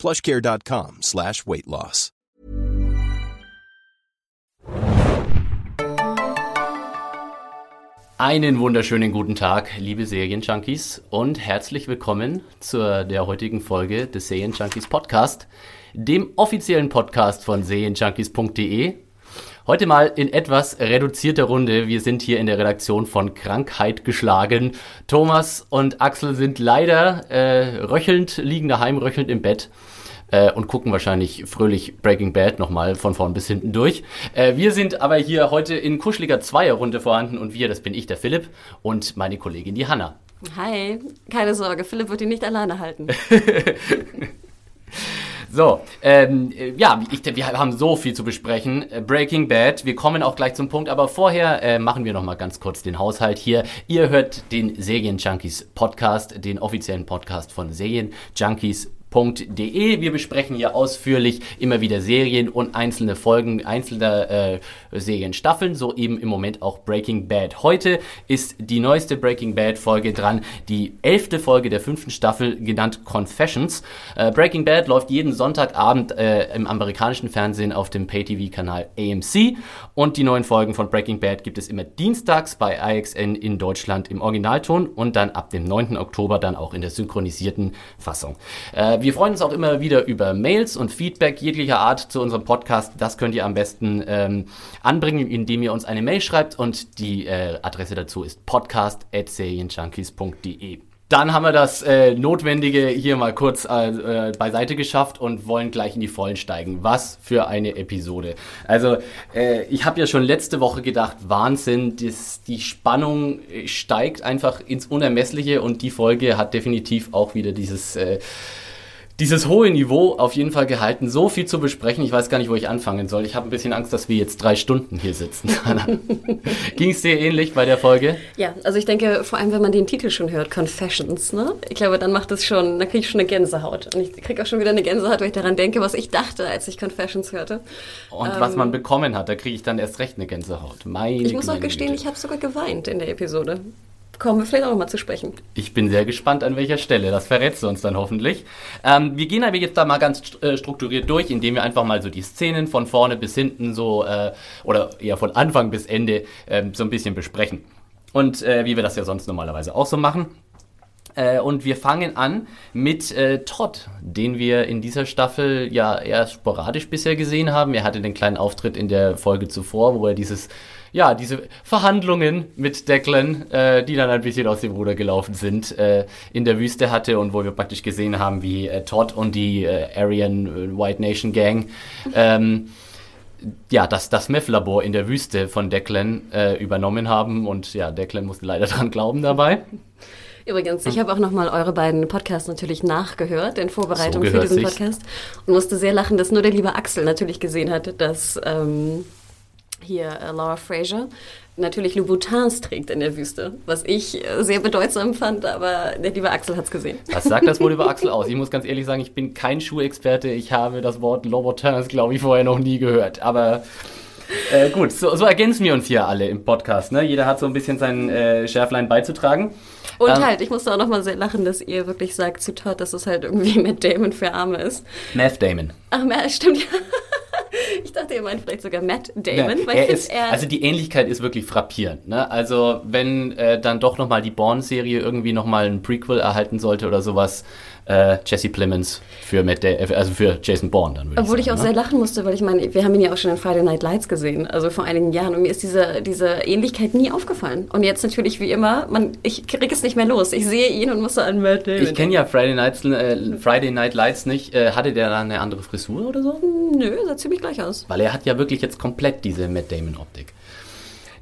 plushcare.com slash weight loss. Einen wunderschönen guten Tag, liebe Serienjunkies und herzlich willkommen zur der heutigen Folge des Serienjunkies Podcast, dem offiziellen Podcast von serienjunkies.de. Heute mal in etwas reduzierter Runde. Wir sind hier in der Redaktion von Krankheit geschlagen. Thomas und Axel sind leider äh, röchelnd, liegen daheim, röchelnd im Bett äh, und gucken wahrscheinlich fröhlich Breaking Bad nochmal von vorn bis hinten durch. Äh, wir sind aber hier heute in kuscheliger Zweierrunde vorhanden und wir, das bin ich, der Philipp und meine Kollegin, die Hanna. Hi, keine Sorge, Philipp wird ihn nicht alleine halten. So, ähm, ja, ich, wir haben so viel zu besprechen. Breaking Bad, wir kommen auch gleich zum Punkt, aber vorher äh, machen wir noch mal ganz kurz den Haushalt hier. Ihr hört den Serien Junkies Podcast, den offiziellen Podcast von Serien Junkies www.serienjunkies.de. Wir besprechen hier ausführlich immer wieder Serien und einzelne Folgen einzelner äh, Serienstaffeln, so eben im Moment auch Breaking Bad. Heute ist die neueste Breaking Bad Folge dran, die elfte Folge der fünften Staffel, genannt Confessions. Äh, Breaking Bad läuft jeden Sonntagabend äh, im amerikanischen Fernsehen auf dem Pay-TV-Kanal AMC und die neuen Folgen von Breaking Bad gibt es immer dienstags bei IXN in Deutschland im Originalton und dann ab dem 9. Oktober dann auch in der synchronisierten Fassung. Äh, wir freuen uns auch immer wieder über Mails und Feedback jeglicher Art zu unserem Podcast. Das könnt ihr am besten ähm, anbringen, indem ihr uns eine Mail schreibt und die äh, Adresse dazu ist podcast.serienjunkies.de. Dann haben wir das äh, Notwendige hier mal kurz äh, äh, beiseite geschafft und wollen gleich in die Vollen steigen. Was für eine Episode. Also äh, ich habe ja schon letzte Woche gedacht, Wahnsinn, das, die Spannung steigt einfach ins Unermessliche und die Folge hat definitiv auch wieder dieses... Äh, dieses hohe Niveau auf jeden Fall gehalten. So viel zu besprechen. Ich weiß gar nicht, wo ich anfangen soll. Ich habe ein bisschen Angst, dass wir jetzt drei Stunden hier sitzen. Ging es dir ähnlich bei der Folge? Ja, also ich denke, vor allem, wenn man den Titel schon hört, Confessions, ne? Ich glaube, dann macht es schon, dann kriege ich schon eine Gänsehaut. Und ich kriege auch schon wieder eine Gänsehaut, weil ich daran denke, was ich dachte, als ich Confessions hörte. Und ähm, was man bekommen hat, da kriege ich dann erst recht eine Gänsehaut. Meine ich muss auch gestehen, Güte. ich habe sogar geweint in der Episode kommen wir vielleicht auch nochmal zu sprechen. Ich bin sehr gespannt, an welcher Stelle. Das verrätst du uns dann hoffentlich. Ähm, wir gehen aber jetzt da mal ganz äh, strukturiert durch, indem wir einfach mal so die Szenen von vorne bis hinten so, äh, oder eher von Anfang bis Ende äh, so ein bisschen besprechen. Und äh, wie wir das ja sonst normalerweise auch so machen. Äh, und wir fangen an mit äh, Todd, den wir in dieser Staffel ja eher sporadisch bisher gesehen haben. Er hatte den kleinen Auftritt in der Folge zuvor, wo er dieses ja, diese Verhandlungen mit Declan, äh, die dann ein bisschen aus dem Ruder gelaufen sind, äh, in der Wüste hatte und wo wir praktisch gesehen haben, wie äh, Todd und die äh, Aryan äh, White Nation Gang ähm, ja, das, das Meth-Labor in der Wüste von Declan äh, übernommen haben und ja, Declan musste leider dran glauben dabei. Übrigens, ich habe auch nochmal eure beiden Podcasts natürlich nachgehört in Vorbereitung so für diesen Podcast und musste sehr lachen, dass nur der liebe Axel natürlich gesehen hat, dass ähm, hier äh, Laura Fraser natürlich Louboutins trägt in der Wüste, was ich äh, sehr bedeutsam fand, aber der liebe Axel hat es gesehen. Was sagt das wohl über Axel aus? Ich muss ganz ehrlich sagen, ich bin kein Schuhexperte. Ich habe das Wort Louboutins, glaube ich, vorher noch nie gehört. Aber äh, gut, so, so, ergänzen wir uns hier alle im Podcast. Ne? Jeder hat so ein bisschen sein äh, Schärflein beizutragen. Und ähm, halt, ich musste auch nochmal sehr lachen, dass ihr wirklich sagt, Zitat, dass es halt irgendwie Matt Damon für Arme ist. Matt Damon. Ach, stimmt ja. Ich dachte, ihr meint vielleicht sogar Matt Damon. Ja, er ist, also die Ähnlichkeit ist wirklich frappierend. Ne? Also wenn äh, dann doch nochmal die Bourne-Serie irgendwie nochmal ein Prequel erhalten sollte oder sowas, äh, Jesse Plemons für, Matt also für Jason Bourne dann. Obwohl ich, sagen, ich auch ne? sehr lachen musste, weil ich meine, wir haben ihn ja auch schon in Friday Night Lights gesehen, also vor einigen Jahren. Und mir ist diese, diese Ähnlichkeit nie aufgefallen. Und jetzt natürlich wie immer, man, ich kriege es nicht mehr los. Ich sehe ihn und muss so an Matt Damon. Ich kenne ja Friday, Nights, äh, Friday Night Lights nicht. Äh, hatte der da eine andere Frisur oder so? Nö, sah ziemlich gleich aus. Weil er hat ja wirklich jetzt komplett diese Matt Damon-Optik.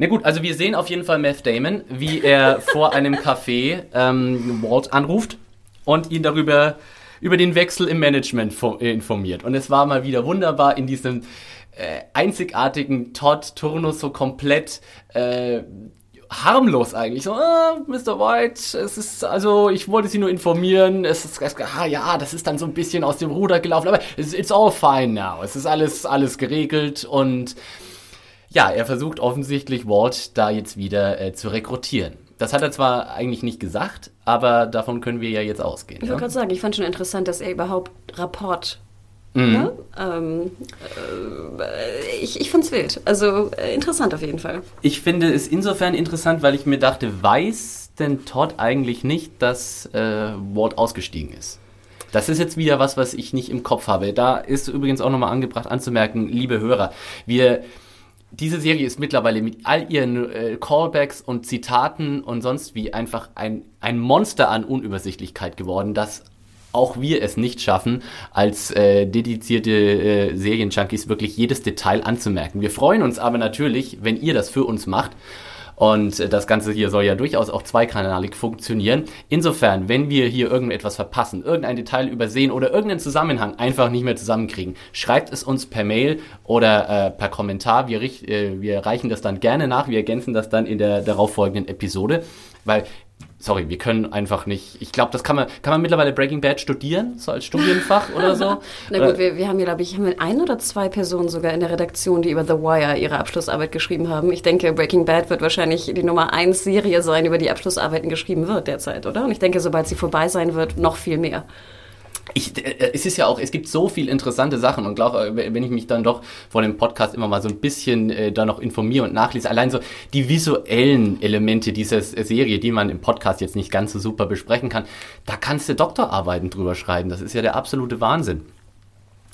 Na gut, also wir sehen auf jeden Fall Matt Damon, wie er vor einem Café ähm, Walt anruft und ihn darüber über den Wechsel im Management äh, informiert. Und es war mal wieder wunderbar in diesem äh, einzigartigen Todd-Turnus so komplett äh, harmlos eigentlich. So, ah, Mr. White, es ist, also, ich wollte Sie nur informieren. Es ist, ah, ja, das ist dann so ein bisschen aus dem Ruder gelaufen, aber it's, it's all fine now. Es ist alles, alles geregelt und ja, er versucht offensichtlich Walt da jetzt wieder äh, zu rekrutieren. Das hat er zwar eigentlich nicht gesagt, aber davon können wir ja jetzt ausgehen. Ich wollte gerade sagen, ich fand schon interessant, dass er überhaupt Rapport Mhm. Ja? Ähm, äh, ich ich fand es wild. Also äh, interessant auf jeden Fall. Ich finde es insofern interessant, weil ich mir dachte, weiß denn Todd eigentlich nicht, dass äh, Walt ausgestiegen ist? Das ist jetzt wieder was, was ich nicht im Kopf habe. Da ist übrigens auch nochmal angebracht anzumerken, liebe Hörer, wir diese Serie ist mittlerweile mit all ihren äh, Callbacks und Zitaten und sonst wie einfach ein, ein Monster an Unübersichtlichkeit geworden, das auch wir es nicht schaffen, als äh, dedizierte äh, Serienjunkies wirklich jedes Detail anzumerken. Wir freuen uns aber natürlich, wenn ihr das für uns macht. Und äh, das Ganze hier soll ja durchaus auch zweikanalig funktionieren. Insofern, wenn wir hier irgendetwas verpassen, irgendein Detail übersehen oder irgendeinen Zusammenhang einfach nicht mehr zusammenkriegen, schreibt es uns per Mail oder äh, per Kommentar. Wir, äh, wir reichen das dann gerne nach. Wir ergänzen das dann in der darauffolgenden Episode. Weil sorry, wir können einfach nicht. Ich glaube, das kann man, kann man mittlerweile Breaking Bad studieren, so als Studienfach oder so. Na gut, wir, wir haben hier, glaube ich, haben wir ein oder zwei Personen sogar in der Redaktion, die über The Wire ihre Abschlussarbeit geschrieben haben. Ich denke, Breaking Bad wird wahrscheinlich die Nummer eins Serie sein, über die Abschlussarbeiten geschrieben wird derzeit, oder? Und ich denke, sobald sie vorbei sein wird, noch viel mehr ich, äh, es ist ja auch, es gibt so viel interessante Sachen und glaube, wenn ich mich dann doch vor dem Podcast immer mal so ein bisschen äh, da noch informiere und nachlese, allein so die visuellen Elemente dieser Serie, die man im Podcast jetzt nicht ganz so super besprechen kann, da kannst du Doktorarbeiten drüber schreiben. Das ist ja der absolute Wahnsinn.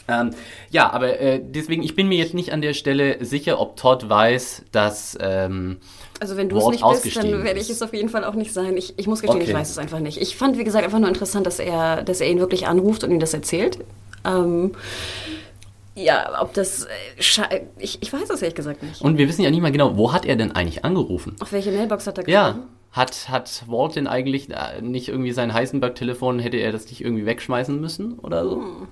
Ähm, ja, aber äh, deswegen, ich bin mir jetzt nicht an der Stelle sicher, ob Todd weiß, dass ähm, also wenn du es nicht bist, dann werde ich es auf jeden Fall auch nicht sein. Ich, ich muss gestehen, okay. ich weiß es einfach nicht. Ich fand, wie gesagt, einfach nur interessant, dass er, dass er ihn wirklich anruft und ihm das erzählt. Ähm, ja, ob das. Äh, ich, ich weiß es ehrlich gesagt nicht. Und wir wissen ja nicht mal genau, wo hat er denn eigentlich angerufen? Auf welche Mailbox hat er geschrieben? Ja. Hat, hat Walt denn eigentlich äh, nicht irgendwie sein Heisenberg-Telefon, hätte er das nicht irgendwie wegschmeißen müssen oder so? Hm.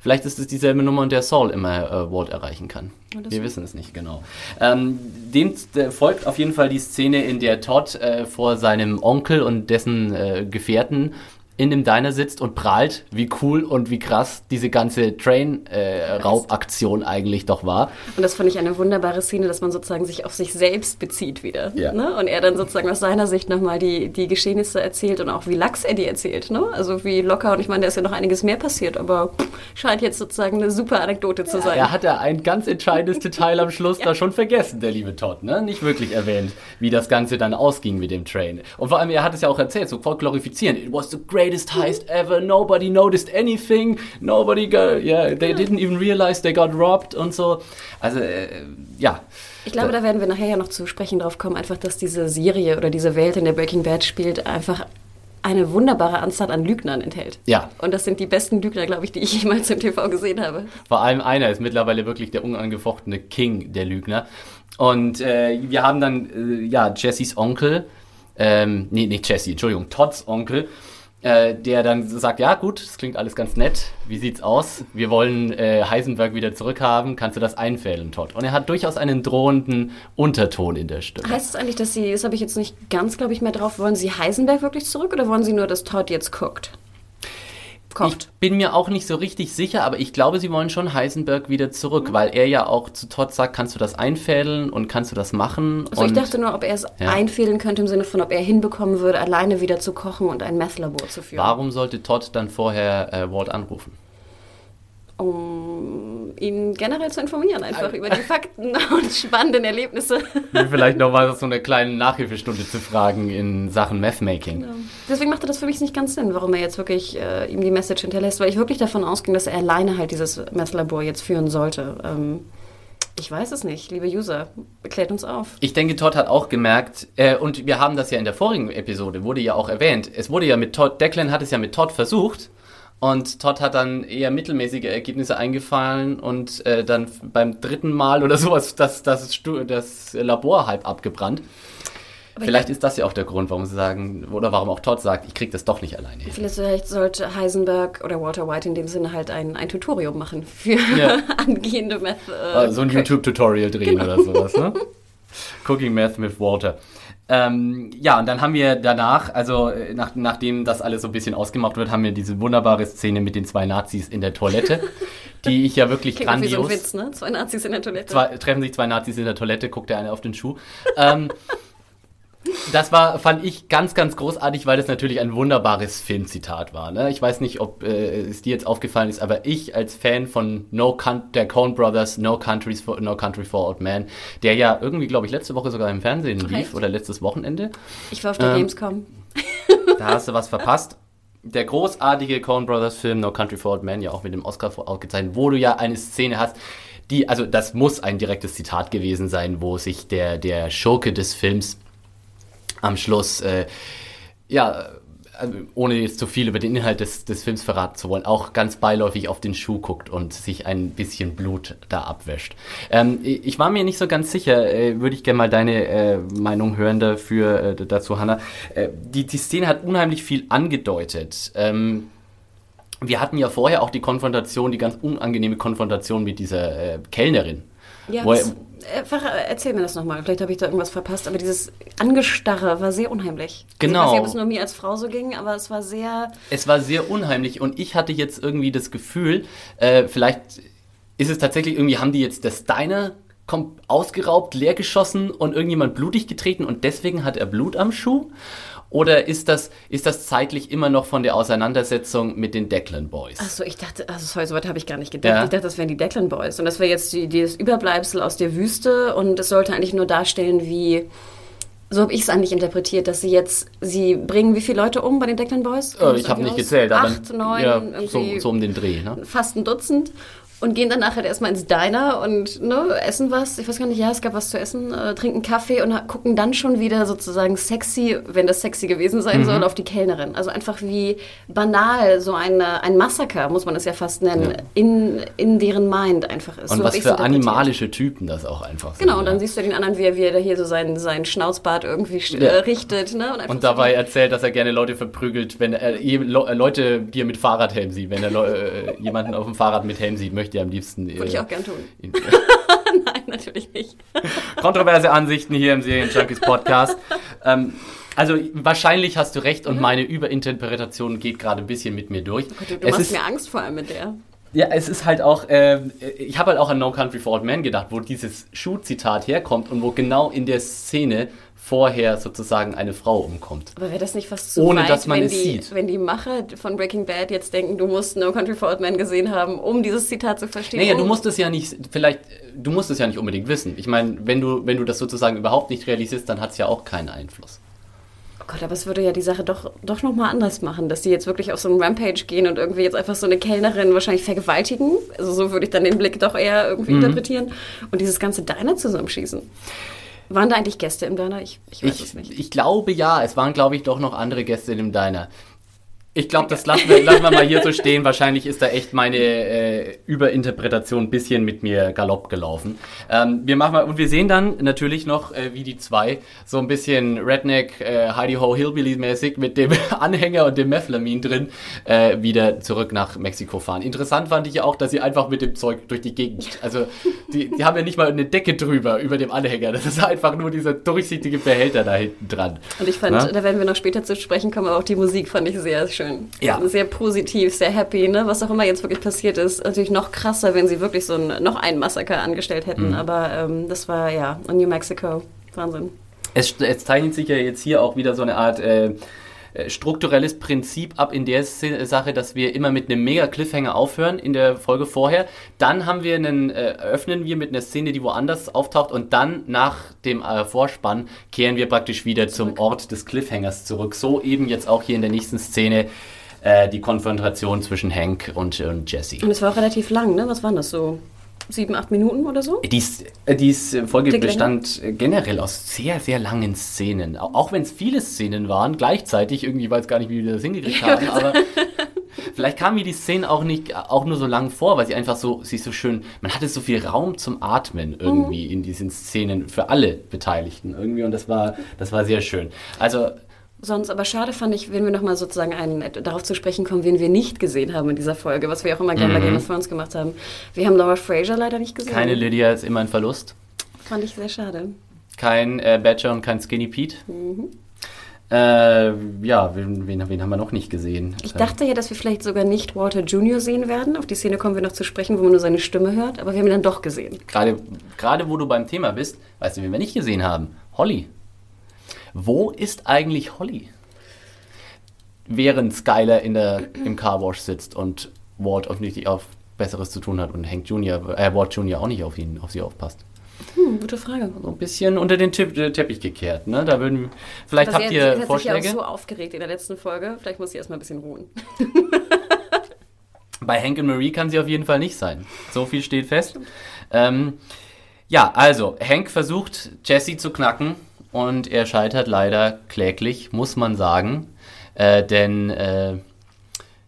Vielleicht ist es dieselbe Nummer, und der Saul immer äh, Walt erreichen kann. Wir wissen es nicht genau. Ähm, dem folgt auf jeden Fall die Szene, in der Todd äh, vor seinem Onkel und dessen äh, Gefährten in dem Diner sitzt und prahlt, wie cool und wie krass diese ganze Train-Raubaktion äh, eigentlich doch war. Und das fand ich eine wunderbare Szene, dass man sozusagen sich auf sich selbst bezieht wieder. Ja. Ne? Und er dann sozusagen aus seiner Sicht nochmal die, die Geschehnisse erzählt und auch wie lax er die erzählt. Ne? Also wie locker. Und ich meine, da ist ja noch einiges mehr passiert, aber scheint jetzt sozusagen eine super Anekdote zu sein. Ja, er hat ja ein ganz entscheidendes Detail am Schluss ja. da schon vergessen, der liebe Todd. Ne? Nicht wirklich erwähnt, wie das Ganze dann ausging mit dem Train. Und vor allem, er hat es ja auch erzählt, so voll glorifizierend. It was the great greatest heist ever. Nobody noticed anything. Nobody got, yeah, they didn't even realize they got robbed und so. Also, äh, ja. Ich glaube, da werden wir nachher ja noch zu sprechen drauf kommen, einfach, dass diese Serie oder diese Welt, in der Breaking Bad spielt, einfach eine wunderbare Anzahl an Lügnern enthält. Ja. Und das sind die besten Lügner, glaube ich, die ich jemals im TV gesehen habe. Vor allem einer ist mittlerweile wirklich der unangefochtene King der Lügner. Und äh, wir haben dann, äh, ja, Jessys Onkel, ähm, nee, nicht Jesse, Entschuldigung, Todds Onkel, äh, der dann sagt, ja gut, das klingt alles ganz nett, wie sieht's aus? Wir wollen äh, Heisenberg wieder zurückhaben, kannst du das einfällen, Todd? Und er hat durchaus einen drohenden Unterton in der Stimme. Heißt es das eigentlich, dass Sie, das habe ich jetzt nicht ganz, glaube ich, mehr drauf, wollen Sie Heisenberg wirklich zurück oder wollen Sie nur, dass Todd jetzt guckt? Kocht. Ich bin mir auch nicht so richtig sicher, aber ich glaube, sie wollen schon Heisenberg wieder zurück, mhm. weil er ja auch zu Todd sagt, kannst du das einfädeln und kannst du das machen? Also ich dachte nur, ob er es ja. einfädeln könnte im Sinne von, ob er hinbekommen würde, alleine wieder zu kochen und ein Meth-Labor zu führen. Warum sollte Todd dann vorher äh, Walt anrufen? Um ihn generell zu informieren, einfach über die Fakten und spannenden Erlebnisse. Vielleicht noch mal so eine kleine Nachhilfestunde zu fragen in Sachen Mathmaking. Genau. Deswegen machte das für mich nicht ganz Sinn, warum er jetzt wirklich äh, ihm die Message hinterlässt, weil ich wirklich davon ausging, dass er alleine halt dieses Math-Labor jetzt führen sollte. Ähm, ich weiß es nicht, liebe User, klärt uns auf. Ich denke, Todd hat auch gemerkt, äh, und wir haben das ja in der vorigen Episode, wurde ja auch erwähnt, es wurde ja mit Todd, Declan hat es ja mit Todd versucht, und Todd hat dann eher mittelmäßige Ergebnisse eingefallen und äh, dann beim dritten Mal oder sowas das, das, das Labor halb abgebrannt. Vielleicht ist das ja auch der Grund, warum sie sagen, oder warum auch Todd sagt, ich kriege das doch nicht alleine. Vielleicht sollte Heisenberg oder Walter White in dem Sinne halt ein, ein Tutorium machen für ja. angehende Meth. Äh, so ein YouTube-Tutorial drehen genau. oder sowas, ne? Cooking Math with Walter. Ähm, ja, und dann haben wir danach, also äh, nach, nachdem das alles so ein bisschen ausgemacht wird, haben wir diese wunderbare Szene mit den zwei Nazis in der Toilette, die ich ja wirklich Klingt grandios... Wie so ein Witz, ne? Zwei Nazis in der Toilette. Zwei, treffen sich zwei Nazis in der Toilette, guckt der eine auf den Schuh. Ähm, das war, fand ich ganz, ganz großartig, weil das natürlich ein wunderbares Filmzitat war. Ne? Ich weiß nicht, ob äh, es dir jetzt aufgefallen ist, aber ich als Fan von No Con der Coen Brothers, No Countries for, No Country for Old Men, der ja irgendwie, glaube ich, letzte Woche sogar im Fernsehen lief Echt? oder letztes Wochenende. Ich war auf der ähm, Gamescom. Da hast du was verpasst. Der großartige Coen Brothers Film No Country for Old Men, ja auch mit dem Oscar ausgezeichnet, wo du ja eine Szene hast, die, also das muss ein direktes Zitat gewesen sein, wo sich der, der Schurke des Films am Schluss, äh, ja, also ohne jetzt zu viel über den Inhalt des, des Films verraten zu wollen, auch ganz beiläufig auf den Schuh guckt und sich ein bisschen Blut da abwäscht. Ähm, ich war mir nicht so ganz sicher, äh, würde ich gerne mal deine äh, Meinung hören dafür, äh, dazu, Hanna. Äh, die, die Szene hat unheimlich viel angedeutet. Ähm, wir hatten ja vorher auch die Konfrontation, die ganz unangenehme Konfrontation mit dieser äh, Kellnerin. Ja, wo er, Einfach erzähl mir das nochmal. Vielleicht habe ich da irgendwas verpasst. Aber dieses Angestarre war sehr unheimlich. Genau. Also ich weiß nicht, ob es nur mir als Frau so ging, aber es war sehr. Es war sehr unheimlich. Und ich hatte jetzt irgendwie das Gefühl, äh, vielleicht ist es tatsächlich irgendwie, haben die jetzt das Diner ausgeraubt, leer geschossen und irgendjemand blutig getreten und deswegen hat er Blut am Schuh? Oder ist das, ist das zeitlich immer noch von der Auseinandersetzung mit den Declan Boys? Achso, ich dachte, also sorry, so weit habe ich gar nicht gedacht. Ja. Ich dachte, das wären die Declan Boys. Und das wäre jetzt die, das Überbleibsel aus der Wüste und es sollte eigentlich nur darstellen, wie. So habe ich es eigentlich interpretiert, dass sie jetzt, sie bringen wie viele Leute um bei den Declan Boys? Äh, ich habe nicht gezählt, aber Acht, neun, ja, so, so, um den Dreh. Ne? Fast ein Dutzend und gehen dann nachher halt erstmal ins Diner und ne, essen was. Ich weiß gar nicht, ja, es gab was zu essen, äh, trinken Kaffee und gucken dann schon wieder sozusagen sexy, wenn das sexy gewesen sein mhm. soll, auf die Kellnerin. Also einfach wie banal so eine, ein Massaker, muss man es ja fast nennen, ja. In, in deren Mind einfach ist. Und so was für animalische Typen das auch einfach sind. Genau, und dann ja. siehst du den anderen, wie er, wie er hier so seinen, seinen Schnauzbart irgendwie ja. Äh, richtet. Ne? Und, und dabei erzählt, dass er gerne Leute verprügelt, wenn er äh, Leute, die er mit Fahrradhelm sieht, wenn er äh, jemanden auf dem Fahrrad mit Helm sieht, möchte möchte ja am liebsten. Würde ich auch gern tun. Nein, natürlich nicht. Kontroverse Ansichten hier im Serien Junkies Podcast. ähm, also wahrscheinlich hast du recht und mhm. meine Überinterpretation geht gerade ein bisschen mit mir durch. Oh du, du machst ist, mir Angst vor allem mit der. Ja, es ist halt auch, äh, ich habe halt auch an No Country for Old Men gedacht, wo dieses Schuh-Zitat herkommt und wo genau in der Szene vorher sozusagen eine Frau umkommt. Aber wäre das nicht fast zu Ohne weit, dass man wenn es die, sieht? Wenn die Macher von Breaking Bad jetzt denken, du musst No Country for Old Men gesehen haben, um dieses Zitat zu verstehen. Naja, du musst es ja nicht, vielleicht, du musst es ja nicht unbedingt wissen. Ich meine, wenn du, wenn du das sozusagen überhaupt nicht realisierst, dann hat es ja auch keinen Einfluss. Gott, aber es würde ja die Sache doch, doch nochmal anders machen, dass die jetzt wirklich auf so einen Rampage gehen und irgendwie jetzt einfach so eine Kellnerin wahrscheinlich vergewaltigen. Also so würde ich dann den Blick doch eher irgendwie mhm. interpretieren. Und dieses ganze Diner zusammenschießen. Waren da eigentlich Gäste im Diner? Ich, ich weiß ich, es nicht. Ich glaube ja, es waren, glaube ich, doch noch andere Gäste im Diner. Ich glaube, das lassen wir, lassen wir mal hier so stehen. Wahrscheinlich ist da echt meine äh, Überinterpretation ein bisschen mit mir galopp gelaufen. Ähm, wir machen mal, und wir sehen dann natürlich noch, äh, wie die zwei so ein bisschen Redneck, äh, Heidi Ho Hillbilly mäßig mit dem Anhänger und dem Meflamin drin äh, wieder zurück nach Mexiko fahren. Interessant fand ich ja auch, dass sie einfach mit dem Zeug durch die Gegend, also die, die haben ja nicht mal eine Decke drüber über dem Anhänger. Das ist einfach nur dieser durchsichtige Behälter da hinten dran. Und ich fand, Na? da werden wir noch später zu sprechen kommen, aber auch die Musik fand ich sehr schön schön. Ja. Sehr positiv, sehr happy, ne? Was auch immer jetzt wirklich passiert ist. Natürlich noch krasser, wenn sie wirklich so ein, noch ein Massaker angestellt hätten. Mhm. Aber ähm, das war ja in New Mexico. Wahnsinn. Es, es zeichnet sich ja jetzt hier auch wieder so eine Art äh, äh, strukturelles Prinzip ab in der Sache, dass wir immer mit einem mega Cliffhanger aufhören in der Folge vorher. Dann haben wir einen, äh, öffnen wir mit einer Szene, die woanders auftaucht und dann nach dem äh, Vorspann kehren wir praktisch wieder zurück. zum Ort des Cliffhangers zurück. So eben jetzt auch hier in der nächsten Szene äh, die Konfrontation zwischen Hank und, und Jesse. Und es war auch relativ lang, ne? Was waren das so? Sieben, acht Minuten oder so? Dies, äh, dies äh, Folge Dick bestand länger? Äh, generell aus sehr, sehr langen Szenen. Auch wenn es viele Szenen waren, gleichzeitig, irgendwie weiß gar nicht, wie wir das hingekriegt haben, aber Vielleicht kam mir die Szene auch nicht, auch nur so lang vor, weil sie einfach so, sie ist so schön, man hatte so viel Raum zum Atmen irgendwie mhm. in diesen Szenen für alle Beteiligten irgendwie und das war, das war sehr schön. Also, Sonst, aber schade fand ich, wenn wir nochmal sozusagen einen, darauf zu sprechen kommen, wen wir nicht gesehen haben in dieser Folge, was wir auch immer gerne mhm. bei Game of Thrones gemacht haben. Wir haben Laura Fraser leider nicht gesehen. Keine Lydia ist immer ein Verlust. Fand ich sehr schade. Kein äh, Badger und kein Skinny Pete. Mhm. Äh, ja, wen, wen, wen, haben wir noch nicht gesehen? Ich dachte ja, dass wir vielleicht sogar nicht Walter Jr. sehen werden. Auf die Szene kommen wir noch zu sprechen, wo man nur seine Stimme hört, aber wir haben ihn dann doch gesehen. Gerade, gerade wo du beim Thema bist, weißt du, wen wir nicht gesehen haben? Holly. Wo ist eigentlich Holly? Während Skyler in der, im Carwash sitzt und Walt offensichtlich auf Besseres zu tun hat und Hank Jr., äh, Walt Jr. auch nicht auf ihn, auf sie aufpasst. Hm, gute Frage. So ein bisschen unter den äh, Teppich gekehrt. Ne? Da würden, vielleicht habt ihr hat Vorschläge. Ich habe so aufgeregt in der letzten Folge. Vielleicht muss ich erstmal ein bisschen ruhen. Bei Hank und Marie kann sie auf jeden Fall nicht sein. So viel steht fest. Ähm, ja, also Hank versucht Jesse zu knacken und er scheitert leider kläglich, muss man sagen. Äh, denn äh,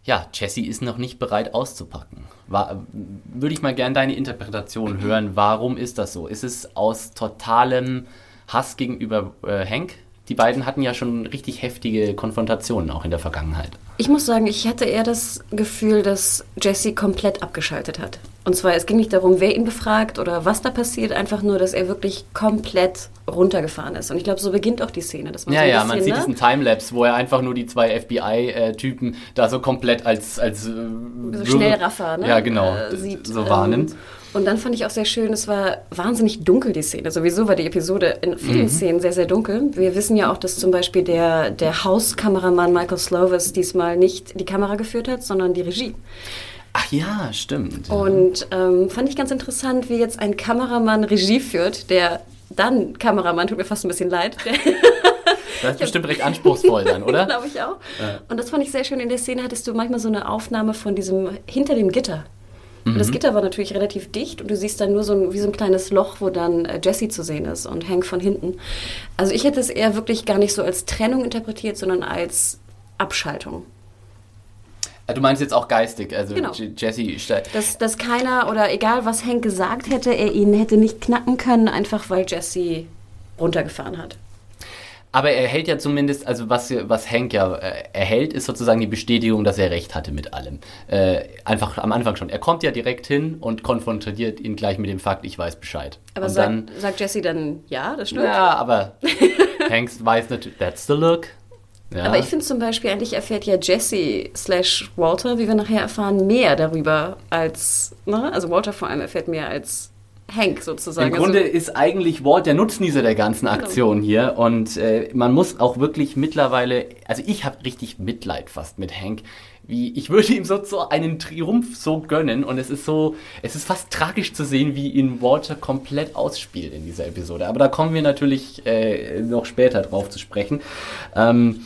ja, Jesse ist noch nicht bereit auszupacken. War, würde ich mal gerne deine Interpretation hören. Warum ist das so? Ist es aus totalem Hass gegenüber äh, Hank? Die beiden hatten ja schon richtig heftige Konfrontationen auch in der Vergangenheit. Ich muss sagen, ich hatte eher das Gefühl, dass Jesse komplett abgeschaltet hat. Und zwar, es ging nicht darum, wer ihn befragt oder was da passiert, einfach nur, dass er wirklich komplett runtergefahren ist. Und ich glaube, so beginnt auch die Szene. Dass man ja, so ja, bisschen, man sieht ne? diesen Timelapse, wo er einfach nur die zwei FBI-Typen da so komplett als, als äh, so Schnellraffer, ne? Ja, genau, äh, sieht, so wahrnimmt. Ähm, und dann fand ich auch sehr schön, es war wahnsinnig dunkel, die Szene. Sowieso war die Episode in vielen mhm. Szenen sehr, sehr dunkel. Wir wissen ja auch, dass zum Beispiel der, der Hauskameramann Michael Slovis diesmal nicht die Kamera geführt hat, sondern die Regie. Ach ja, stimmt. Und ähm, fand ich ganz interessant, wie jetzt ein Kameramann Regie führt, der dann Kameramann, tut mir fast ein bisschen leid. das ist bestimmt recht anspruchsvoll dann, oder? Glaube ich auch. Ja. Und das fand ich sehr schön. In der Szene hattest du manchmal so eine Aufnahme von diesem, hinter dem Gitter. Und das mhm. Gitter war natürlich relativ dicht und du siehst dann nur so ein, wie so ein kleines Loch, wo dann äh, Jesse zu sehen ist und Hank von hinten. Also ich hätte es eher wirklich gar nicht so als Trennung interpretiert, sondern als Abschaltung. Du meinst jetzt auch geistig, also genau. Jesse. Dass, dass keiner oder egal was Hank gesagt hätte, er ihn hätte nicht knacken können, einfach weil Jesse runtergefahren hat. Aber er hält ja zumindest, also was, was Hank ja äh, erhält, ist sozusagen die Bestätigung, dass er recht hatte mit allem. Äh, einfach am Anfang schon. Er kommt ja direkt hin und konfrontiert ihn gleich mit dem Fakt, ich weiß Bescheid. Aber und sagt, dann, sagt Jesse dann, ja, das stimmt? Ja, aber Hank weiß natürlich, that's the look. Ja. Aber ich finde zum Beispiel, eigentlich erfährt ja Jesse slash Walter, wie wir nachher erfahren, mehr darüber als, ne? also Walter vor allem erfährt mehr als Hank sozusagen. Im Grunde also, ist eigentlich Walt der Nutznießer der ganzen genau. Aktion genau. hier und äh, man muss auch wirklich mittlerweile, also ich habe richtig Mitleid fast mit Hank. Wie, ich würde ihm so, so einen Triumph so gönnen und es ist so, es ist fast tragisch zu sehen, wie ihn Walter komplett ausspielt in dieser Episode. Aber da kommen wir natürlich äh, noch später drauf zu sprechen. Ähm,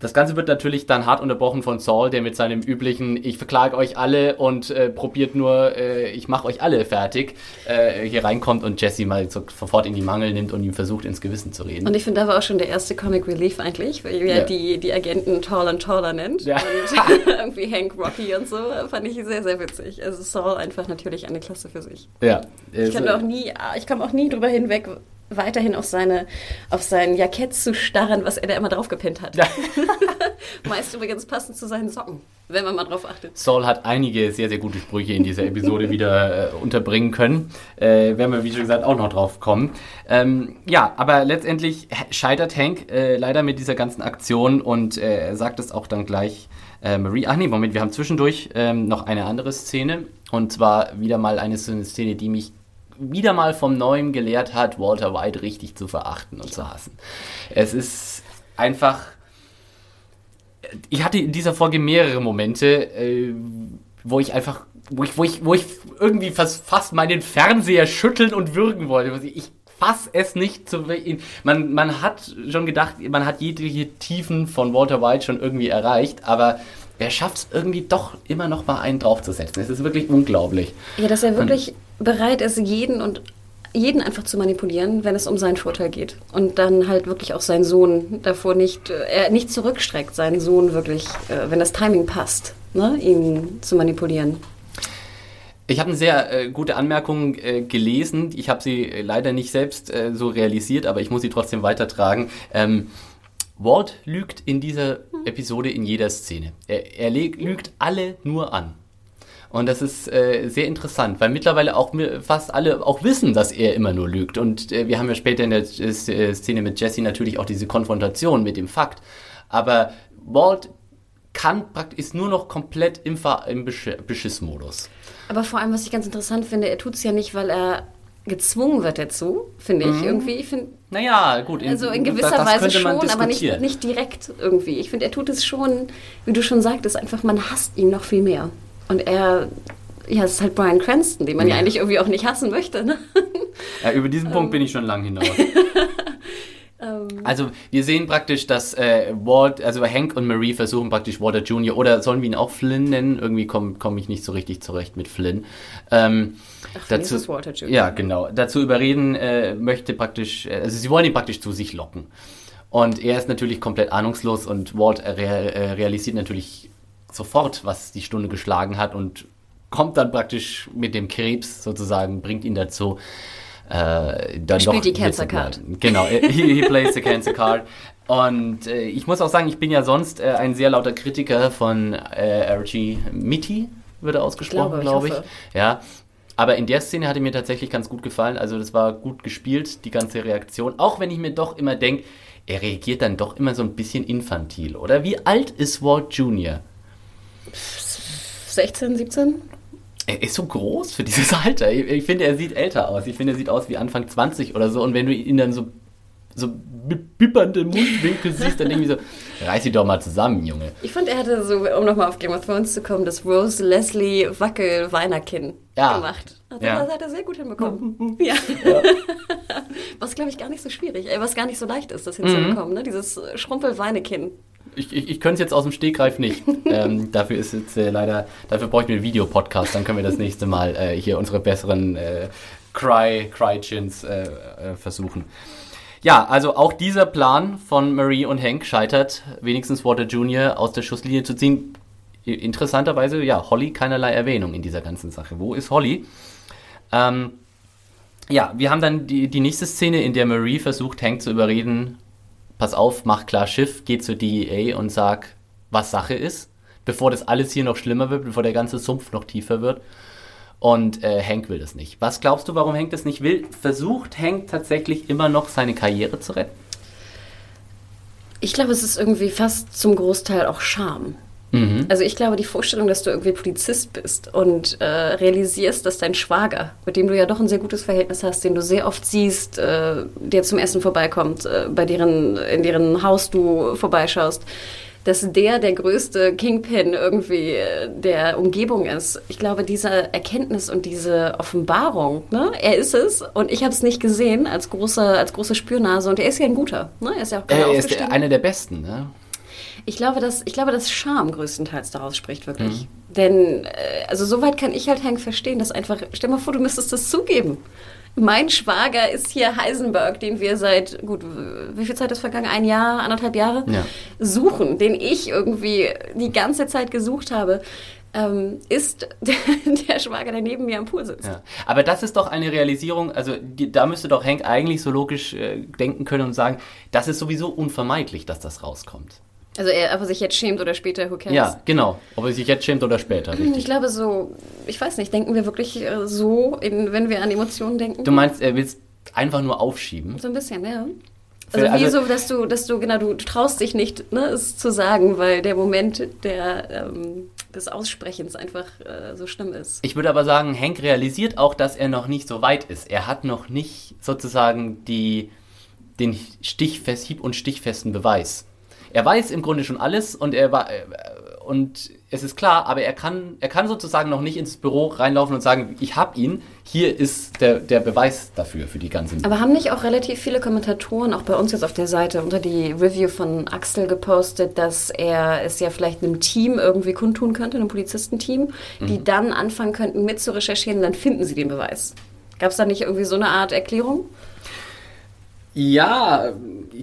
das Ganze wird natürlich dann hart unterbrochen von Saul, der mit seinem üblichen Ich verklage euch alle und äh, probiert nur, äh, ich mache euch alle fertig, äh, hier reinkommt und Jesse mal so, sofort in die Mangel nimmt und ihm versucht, ins Gewissen zu reden. Und ich finde, da war auch schon der erste Comic Relief eigentlich, weil er ja. die, die Agenten Tall und Taller nennt. Ja. Und irgendwie Hank Rocky und so, fand ich sehr, sehr witzig. Also Saul einfach natürlich eine Klasse für sich. Ja. Ich kann auch nie, ich komme auch nie drüber hinweg, weiterhin auf, seine, auf sein Jackett zu starren, was er da immer draufgepinnt hat. Ja. Meist übrigens passend zu seinen Socken, wenn man mal drauf achtet. Saul hat einige sehr, sehr gute Sprüche in dieser Episode wieder äh, unterbringen können. Äh, werden wir, wie schon gesagt, auch noch drauf kommen. Ähm, ja, aber letztendlich scheitert Hank äh, leider mit dieser ganzen Aktion und äh, er sagt es auch dann gleich äh, Marie. Ach nee, Moment, wir haben zwischendurch ähm, noch eine andere Szene. Und zwar wieder mal eine Szene, die mich wieder mal vom Neuem gelehrt hat, Walter White richtig zu verachten und zu hassen. Es ist einfach. Ich hatte in dieser Folge mehrere Momente, äh, wo ich einfach, wo ich, wo ich, wo ich irgendwie fast, fast meinen Fernseher schütteln und würgen wollte. Ich fass es nicht zu. Man, man hat schon gedacht, man hat jegliche Tiefen von Walter White schon irgendwie erreicht, aber er schafft es irgendwie doch immer noch mal einen draufzusetzen. Es ist wirklich unglaublich. Ja, dass er wirklich und, bereit ist, jeden und jeden einfach zu manipulieren, wenn es um seinen Vorteil geht. Und dann halt wirklich auch seinen Sohn davor nicht, äh, er nicht zurückstreckt, seinen Sohn wirklich, äh, wenn das Timing passt, ne, ihn zu manipulieren. Ich habe eine sehr äh, gute Anmerkung äh, gelesen. Ich habe sie äh, leider nicht selbst äh, so realisiert, aber ich muss sie trotzdem weitertragen. Ähm, Walt lügt in dieser Episode in jeder Szene. Er, er lügt alle nur an. Und das ist äh, sehr interessant, weil mittlerweile auch fast alle auch wissen, dass er immer nur lügt. Und äh, wir haben ja später in der äh, Szene mit Jesse natürlich auch diese Konfrontation mit dem Fakt. Aber Walt kann ist nur noch komplett im, im Besch Beschissmodus. Aber vor allem, was ich ganz interessant finde, er tut es ja nicht, weil er gezwungen wird dazu, finde ich mhm. irgendwie. Ich find, naja, gut. In, also in gewisser Weise schon, aber nicht, nicht direkt irgendwie. Ich finde, er tut es schon, wie du schon sagtest, einfach, man hasst ihn noch viel mehr. Und er, ja, es ist halt Brian Cranston, den man ja, ja eigentlich irgendwie auch nicht hassen möchte. Ne? Ja, über diesen Punkt bin ich schon lang hinaus. Also wir sehen praktisch, dass äh, Walt, also Hank und Marie versuchen praktisch Walter Jr. oder sollen wir ihn auch Flynn nennen? Irgendwie komme komm ich nicht so richtig zurecht mit Flynn. Ähm, Ach, dazu, ist Walter Jr. Ja, genau. Dazu überreden äh, möchte praktisch, äh, also sie wollen ihn praktisch zu sich locken. Und er ist natürlich komplett ahnungslos und Walt äh, realisiert natürlich sofort, was die Stunde geschlagen hat und kommt dann praktisch mit dem Krebs sozusagen, bringt ihn dazu. Äh, dann Spielt die Cancer Card. Genau, he, he, plays the Cancer Card. Und äh, ich muss auch sagen, ich bin ja sonst äh, ein sehr lauter Kritiker von äh, R.G. Mitty, würde ausgesprochen, glaube ich. Glaub ich. Ja. Aber in der Szene hat er mir tatsächlich ganz gut gefallen. Also das war gut gespielt, die ganze Reaktion. Auch wenn ich mir doch immer denke, er reagiert dann doch immer so ein bisschen infantil, oder? Wie alt ist Walt Jr.? 16, 17? Er ist so groß für dieses Alter. Ich, ich finde, er sieht älter aus. Ich finde, er sieht aus wie Anfang 20 oder so. Und wenn du ihn dann so so bippernde Mundwinkel siehst, dann irgendwie so, reiß sie doch mal zusammen, Junge. Ich fand, er hatte so, um nochmal auf Game of Thrones zu kommen, das Rose Leslie Wackel Weinerkinn ja. gemacht. Also ja. Das hat er sehr gut hinbekommen. ja. ja. Was, glaube ich, gar nicht so schwierig, äh, was gar nicht so leicht ist, das hinzubekommen, mhm. ne? Dieses Schrumpel-Weinekin. Ich, ich, ich könnte es jetzt aus dem Stegreif nicht. ähm, dafür ist jetzt äh, leider, dafür bräuchten wir einen Videopodcast, dann können wir das nächste Mal äh, hier unsere besseren äh, Cry, Cry-Chins äh, äh, versuchen. Ja, also auch dieser Plan von Marie und Hank scheitert, wenigstens Walter Jr. aus der Schusslinie zu ziehen. Interessanterweise, ja, Holly keinerlei Erwähnung in dieser ganzen Sache. Wo ist Holly? Ähm, ja, wir haben dann die, die nächste Szene, in der Marie versucht, Hank zu überreden, pass auf, mach klar Schiff, geh zur DEA und sag, was Sache ist, bevor das alles hier noch schlimmer wird, bevor der ganze Sumpf noch tiefer wird. Und äh, Hank will das nicht. Was glaubst du, warum Hank das nicht will? Versucht Hank tatsächlich immer noch seine Karriere zu retten? Ich glaube, es ist irgendwie fast zum Großteil auch Scham. Mhm. Also ich glaube, die Vorstellung, dass du irgendwie Polizist bist und äh, realisierst, dass dein Schwager, mit dem du ja doch ein sehr gutes Verhältnis hast, den du sehr oft siehst, äh, der zum Essen vorbeikommt, äh, bei deren, in deren Haus du vorbeischaust, dass der der größte Kingpin irgendwie äh, der Umgebung ist. Ich glaube, diese Erkenntnis und diese Offenbarung, ne? er ist es und ich habe es nicht gesehen als große, als große Spürnase und er ist ja ein guter. Ne? Er ist ja auch er ist der, einer der Besten. Ne? Ich glaube, dass, ich glaube, dass Charme größtenteils daraus spricht, wirklich. Mhm. Denn, äh, also soweit kann ich halt Hank verstehen, dass einfach, stell mal vor, du müsstest das zugeben. Mein Schwager ist hier Heisenberg, den wir seit, gut, wie viel Zeit ist vergangen? Ein Jahr, anderthalb Jahre? Ja. Suchen, den ich irgendwie die ganze Zeit gesucht habe. Ähm, ist der, der, Schwager, der neben mir am Pool sitzt. Ja. Aber das ist doch eine Realisierung, also die, da müsste doch Hank eigentlich so logisch äh, denken können und sagen, das ist sowieso unvermeidlich, dass das rauskommt. Also er, ob er sich jetzt schämt oder später, who cares? Ja, genau. Ob er sich jetzt schämt oder später. Richtig. Ich glaube so, ich weiß nicht, denken wir wirklich äh, so, wenn wir an Emotionen denken? Du meinst, er will es einfach nur aufschieben? So ein bisschen, ja. Also, also wie so, dass du, dass du, genau, du, du traust dich nicht, ne, es zu sagen, weil der Moment der, ähm, des Aussprechens einfach äh, so schlimm ist. Ich würde aber sagen, Hank realisiert auch, dass er noch nicht so weit ist. Er hat noch nicht sozusagen die, den Stichfest, hieb- und stichfesten Beweis er weiß im Grunde schon alles und er war äh, und es ist klar, aber er kann, er kann sozusagen noch nicht ins Büro reinlaufen und sagen, ich habe ihn, hier ist der, der Beweis dafür, für die ganzen. Aber haben nicht auch relativ viele Kommentatoren, auch bei uns jetzt auf der Seite, unter die Review von Axel gepostet, dass er es ja vielleicht einem Team irgendwie kundtun könnte, einem Polizistenteam, mhm. die dann anfangen könnten mit zu recherchieren, dann finden sie den Beweis. Gab es da nicht irgendwie so eine Art Erklärung? Ja,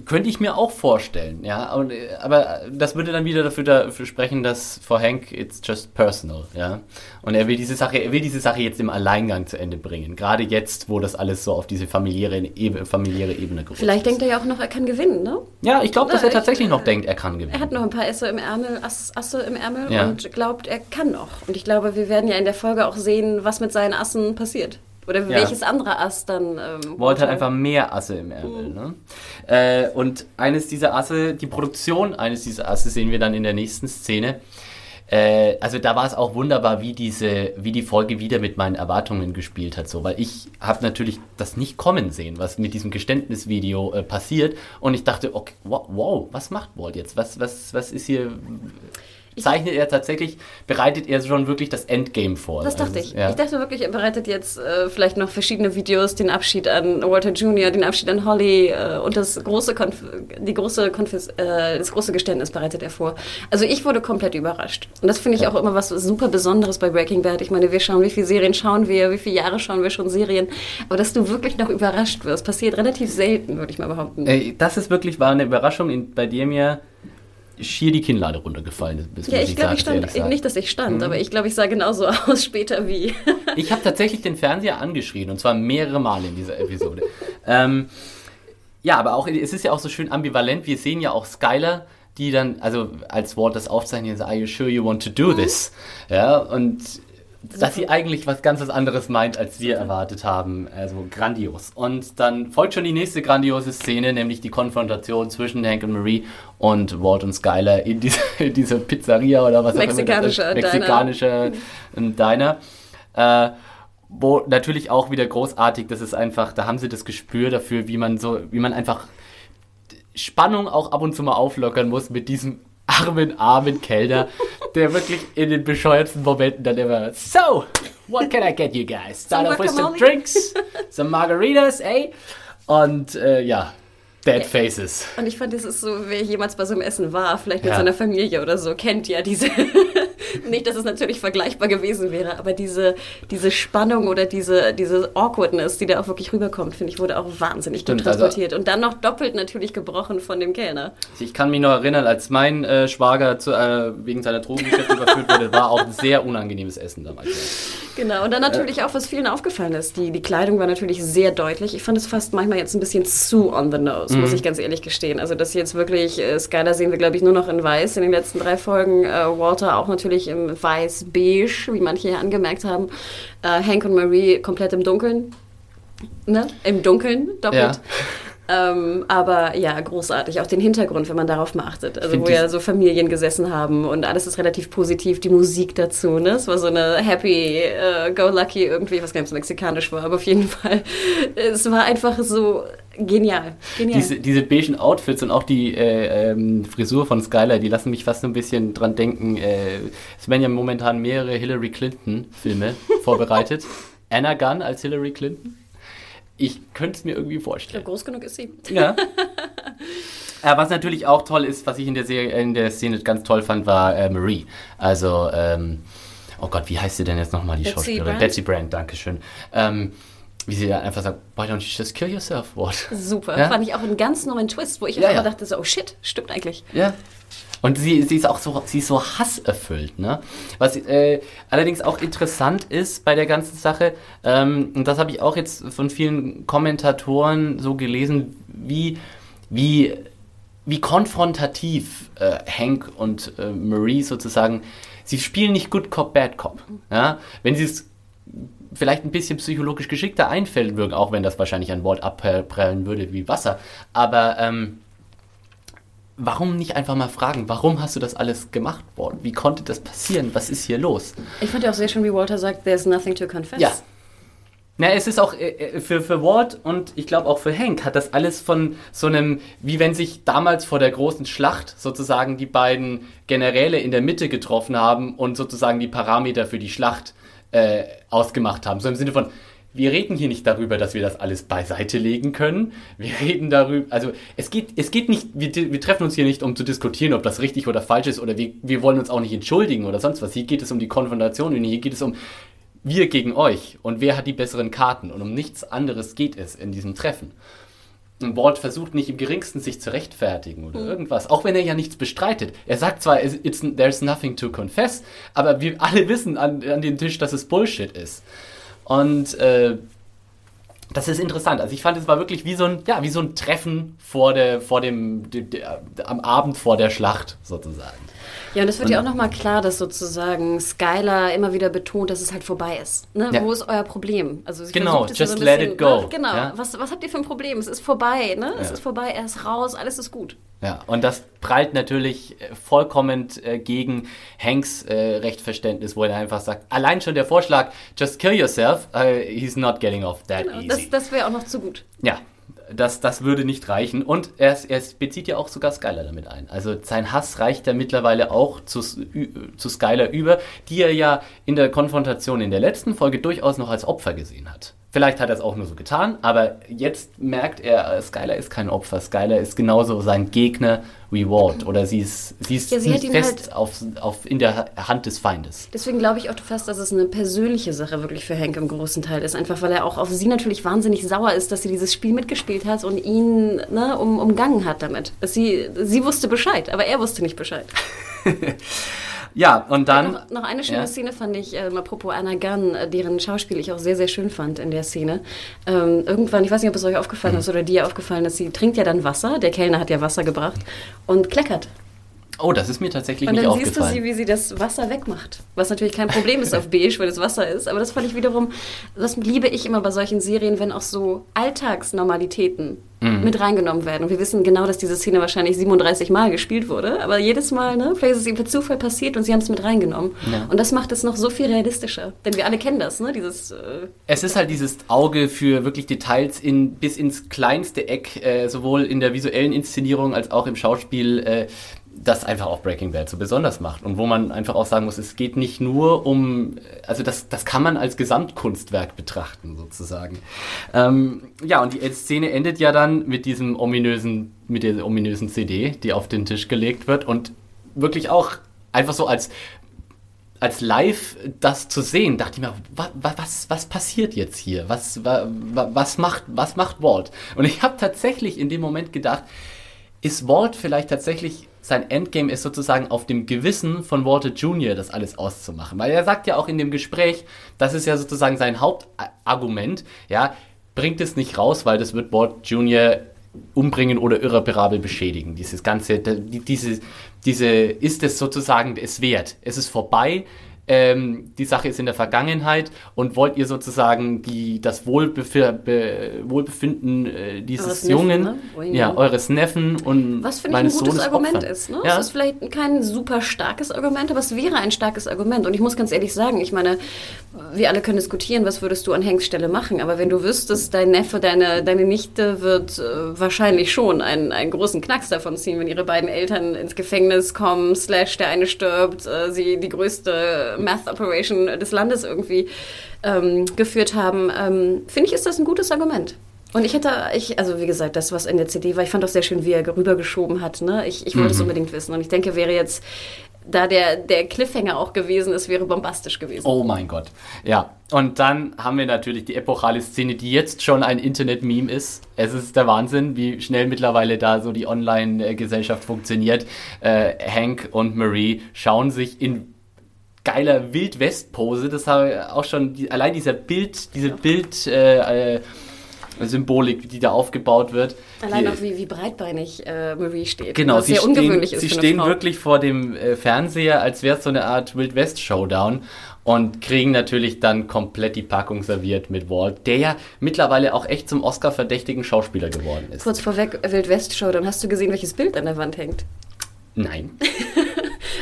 könnte ich mir auch vorstellen, ja. Und, aber das würde dann wieder dafür, dafür sprechen, dass for Hank it's just personal, ja. Und er will diese Sache, er will diese Sache jetzt im Alleingang zu Ende bringen. Gerade jetzt, wo das alles so auf diese familiäre, Ebene, familiäre Ebene gerückt Vielleicht ist. denkt er ja auch noch, er kann gewinnen, ne? Ja, ich glaube, dass er tatsächlich noch denkt, er kann gewinnen. Er hat noch ein paar Asse im Ärmel, Ass, Asse im Ärmel ja. und glaubt, er kann noch. Und ich glaube, wir werden ja in der Folge auch sehen, was mit seinen Assen passiert. Oder ja. welches andere Ass dann? Ähm, Walt hat einfach mehr Asse im Ärmel. Mhm. Ne? Äh, und eines dieser Asse, die Produktion eines dieser Asse sehen wir dann in der nächsten Szene. Äh, also da war es auch wunderbar, wie diese, wie die Folge wieder mit meinen Erwartungen gespielt hat, so, weil ich habe natürlich das nicht kommen sehen, was mit diesem Geständnisvideo äh, passiert, und ich dachte, okay, wow, wow, was macht Walt jetzt? Was, was, was ist hier? Zeichnet er tatsächlich, bereitet er schon wirklich das Endgame vor. Das dachte also, ich. Ja. Ich dachte wirklich, er bereitet jetzt äh, vielleicht noch verschiedene Videos, den Abschied an Walter Jr., den Abschied an Holly äh, und das große, Konf die große Konfis äh, das große Geständnis bereitet er vor. Also ich wurde komplett überrascht. Und das finde ich ja. auch immer was super Besonderes bei Breaking Bad. Ich meine, wir schauen, wie viele Serien schauen wir, wie viele Jahre schauen wir schon Serien. Aber dass du wirklich noch überrascht wirst, passiert relativ selten, würde ich mal behaupten. das ist wirklich, war eine Überraschung in, bei dir mir schier die Kinnlade runtergefallen ist. Ja, ich glaube, ich stand, nicht, dass ich stand, mhm. aber ich glaube, ich sah genauso aus später wie. ich habe tatsächlich den Fernseher angeschrien und zwar mehrere Male in dieser Episode. ähm, ja, aber auch, es ist ja auch so schön ambivalent. Wir sehen ja auch Skyler, die dann, also als Wort das aufzeichnen, are you sure you want to do this? Ja, und dass sie eigentlich was ganz anderes meint, als wir erwartet haben. Also grandios. Und dann folgt schon die nächste grandiose Szene, nämlich die Konfrontation zwischen Hank und Marie und Walt und Skyler in, diese, in dieser Pizzeria oder was Mexikanischer auch immer. Mexikanischer Diner. Diner. Äh, wo natürlich auch wieder großartig, das ist einfach, da haben sie das Gespür dafür, wie man so, wie man einfach Spannung auch ab und zu mal auflockern muss mit diesem armen, armen Kellner, der wirklich in den bescheuertsten Momenten dann immer, so, what can I get you guys? Start off with some drinks, some margaritas, ey? Und äh, ja, Dead Faces. Und ich fand, das ist so, wer jemals bei so einem Essen war, vielleicht mit ja. seiner Familie oder so, kennt ja diese, nicht, dass es natürlich vergleichbar gewesen wäre, aber diese, diese Spannung oder diese, diese Awkwardness, die da auch wirklich rüberkommt, finde ich, wurde auch wahnsinnig Stimmt, gut also transportiert. Also, und dann noch doppelt natürlich gebrochen von dem Kellner. Ich kann mich noch erinnern, als mein äh, Schwager zu, äh, wegen seiner Drogengeschäfte überführt wurde, war auch ein sehr unangenehmes Essen damals. Genau, und dann natürlich auch, was vielen aufgefallen ist, die, die Kleidung war natürlich sehr deutlich. Ich fand es fast manchmal jetzt ein bisschen zu on the nose mhm. muss ich ganz ehrlich gestehen. Also das jetzt wirklich, äh, Skyler sehen wir, glaube ich, nur noch in weiß in den letzten drei Folgen. Äh, Walter auch natürlich im weiß-beige, wie manche hier angemerkt haben. Äh, Hank und Marie komplett im Dunkeln. Ne? Im Dunkeln, doppelt. Ja. Ähm, aber ja, großartig. Auch den Hintergrund, wenn man darauf mal achtet. Also, wo ja so Familien gesessen haben und alles ist relativ positiv. Die Musik dazu, ne? Es war so eine happy, uh, go lucky irgendwie, was ganz mexikanisch war, aber auf jeden Fall. Es war einfach so genial. genial. Diese, diese beigen Outfits und auch die äh, ähm, Frisur von Skylar, die lassen mich fast so ein bisschen dran denken. Äh, es werden ja momentan mehrere Hillary Clinton-Filme vorbereitet. Anna Gunn als Hillary Clinton. Ich könnte es mir irgendwie vorstellen. Ja, groß genug ist sie. Ja. äh, was natürlich auch toll ist, was ich in der, Serie, in der Szene ganz toll fand, war äh, Marie. Also, ähm, oh Gott, wie heißt sie denn jetzt nochmal, die Betsy Schauspielerin? Brand? Betsy Brand, Dankeschön. Ähm, wie sie dann einfach sagt, why don't you just kill yourself, what? Super, ja? fand ich auch einen ganz neuen Twist, wo ich ja, ja. dachte so, oh shit, stimmt eigentlich. Ja, und sie, sie ist auch so, sie ist so hasserfüllt, ne? Was äh, allerdings auch interessant ist bei der ganzen Sache, ähm, und das habe ich auch jetzt von vielen Kommentatoren so gelesen, wie, wie, wie konfrontativ äh, Hank und äh, Marie sozusagen, sie spielen nicht Good Cop, Bad Cop. Ja? Wenn sie es vielleicht ein bisschen psychologisch geschickter einfällen würden, auch wenn das wahrscheinlich ein Wort abprallen würde wie Wasser, aber ähm, warum nicht einfach mal fragen, warum hast du das alles gemacht worden? Wie konnte das passieren? Was ist hier los? Ich fand ja auch sehr schön, wie Walter sagt, there's nothing to confess. Ja. Na, es ist auch äh, äh, für, für Walt und ich glaube auch für Hank hat das alles von so einem, wie wenn sich damals vor der großen Schlacht sozusagen die beiden Generäle in der Mitte getroffen haben und sozusagen die Parameter für die Schlacht äh, ausgemacht haben. So im Sinne von, wir reden hier nicht darüber, dass wir das alles beiseite legen können. Wir reden darüber, also es geht, es geht nicht, wir, wir treffen uns hier nicht, um zu diskutieren, ob das richtig oder falsch ist, oder wir, wir wollen uns auch nicht entschuldigen oder sonst was. Hier geht es um die Konfrontation und hier geht es um, wir gegen euch und wer hat die besseren Karten und um nichts anderes geht es in diesem Treffen. Und Walt versucht nicht im geringsten sich zu rechtfertigen oder mhm. irgendwas, auch wenn er ja nichts bestreitet. Er sagt zwar, it's, there's nothing to confess, aber wir alle wissen an, an dem Tisch, dass es Bullshit ist. Und äh, das ist interessant. Also ich fand, es war wirklich wie so ein, ja, wie so ein Treffen vor der, vor dem, de, de, am Abend vor der Schlacht sozusagen. Ja, und es wird und, ja auch nochmal klar, dass sozusagen Skylar immer wieder betont, dass es halt vorbei ist. Ne? Ja. Wo ist euer Problem? Also genau, just so let bisschen, it go. Ne? Genau, ja? was, was habt ihr für ein Problem? Es ist vorbei, ne? Ja. Es ist vorbei, er ist raus, alles ist gut. Ja, und das prallt natürlich äh, vollkommen äh, gegen Hanks äh, Rechtverständnis, wo er einfach sagt, allein schon der Vorschlag, just kill yourself, uh, he's not getting off that genau, easy. Das, das wäre auch noch zu gut. Ja, das, das würde nicht reichen. Und er, er bezieht ja auch sogar Skyler damit ein. Also sein Hass reicht ja mittlerweile auch zu, zu Skyler über, die er ja in der Konfrontation in der letzten Folge durchaus noch als Opfer gesehen hat. Vielleicht hat er es auch nur so getan, aber jetzt merkt er, Skyler ist kein Opfer. Skyler ist genauso sein Gegner Walt. Oder sie ist, sie ist ja, sie fest halt auf, auf, in der Hand des Feindes. Deswegen glaube ich auch fast, dass es eine persönliche Sache wirklich für Hank im großen Teil ist. Einfach weil er auch auf sie natürlich wahnsinnig sauer ist, dass sie dieses Spiel mitgespielt hat und ihn ne, um, umgangen hat damit. Sie, sie wusste Bescheid, aber er wusste nicht Bescheid. Ja, und dann. Noch, noch, eine schöne ja. Szene fand ich, äh, apropos Anna Gunn, äh, deren Schauspiel ich auch sehr, sehr schön fand in der Szene. Ähm, irgendwann, ich weiß nicht, ob es euch aufgefallen mhm. ist oder dir aufgefallen ist, sie trinkt ja dann Wasser, der Kellner hat ja Wasser gebracht und kleckert. Oh, das ist mir tatsächlich nicht aufgefallen. Und dann siehst du sie, wie sie das Wasser wegmacht. Was natürlich kein Problem ist auf beige, weil es Wasser ist. Aber das fand ich wiederum, das liebe ich immer bei solchen Serien, wenn auch so Alltagsnormalitäten mhm. mit reingenommen werden. Und wir wissen genau, dass diese Szene wahrscheinlich 37 Mal gespielt wurde. Aber jedes Mal, ne, vielleicht ist es ihm per Zufall passiert und sie haben es mit reingenommen. Ja. Und das macht es noch so viel realistischer. Denn wir alle kennen das, ne? Dieses, äh, es ist halt dieses Auge für wirklich Details in, bis ins kleinste Eck, äh, sowohl in der visuellen Inszenierung als auch im Schauspiel. Äh, das einfach auch Breaking Bad so besonders macht und wo man einfach auch sagen muss, es geht nicht nur um, also das, das kann man als Gesamtkunstwerk betrachten sozusagen. Ähm, ja, und die Szene endet ja dann mit diesem ominösen, mit der ominösen CD, die auf den Tisch gelegt wird und wirklich auch einfach so als als live das zu sehen, dachte ich mir, was, was, was passiert jetzt hier? Was, was, was, macht, was macht Walt? Und ich habe tatsächlich in dem Moment gedacht, ist Walt vielleicht tatsächlich sein Endgame ist sozusagen auf dem Gewissen von Walter Jr. das alles auszumachen. Weil er sagt ja auch in dem Gespräch, das ist ja sozusagen sein Hauptargument, ja, bringt es nicht raus, weil das wird Walter Jr. umbringen oder irreparabel beschädigen. Dieses ganze, diese, diese, ist es sozusagen es wert. Es ist vorbei, ähm, die Sache ist in der Vergangenheit und wollt ihr sozusagen die, das Wohlbef Be Wohlbefinden äh, dieses eures Jungen, Neffen, ne? ja, eures Neffen und Was finde ich ein gutes Sohnes Argument opfern. ist. Ne? Ja? Es ist vielleicht kein super starkes Argument, aber es wäre ein starkes Argument. Und ich muss ganz ehrlich sagen, ich meine, wir alle können diskutieren, was würdest du an Hanks Stelle machen, aber wenn du wüsstest, dein Neffe, deine, deine Nichte wird äh, wahrscheinlich schon einen, einen großen Knacks davon ziehen, wenn ihre beiden Eltern ins Gefängnis kommen, slash der eine stirbt, äh, sie die größte Math Operation des Landes irgendwie ähm, geführt haben, ähm, finde ich, ist das ein gutes Argument. Und ich hätte, ich, also wie gesagt, das, was in der CD war, ich fand auch sehr schön, wie er rübergeschoben hat. Ne? Ich, ich wollte es mhm. unbedingt wissen. Und ich denke, wäre jetzt, da der, der Cliffhanger auch gewesen ist, wäre bombastisch gewesen. Oh mein Gott. Ja. Und dann haben wir natürlich die epochale Szene, die jetzt schon ein Internet-Meme ist. Es ist der Wahnsinn, wie schnell mittlerweile da so die Online-Gesellschaft funktioniert. Äh, Hank und Marie schauen sich in geiler Wildwest-Pose. Das habe auch schon, die, allein dieser Bild, diese ja. Bild, äh, äh, Symbolik, die da aufgebaut wird. Allein die, auch wie, wie breitbeinig äh, Marie steht. Genau, was sie sehr stehen, ungewöhnlich ist. Sie stehen wirklich vor dem äh, Fernseher, als wäre es so eine Art Wild West Showdown und kriegen natürlich dann komplett die Packung serviert mit Walt, der ja mittlerweile auch echt zum Oscar-verdächtigen Schauspieler geworden ist. Kurz vorweg, Wild West Showdown, hast du gesehen, welches Bild an der Wand hängt? Nein.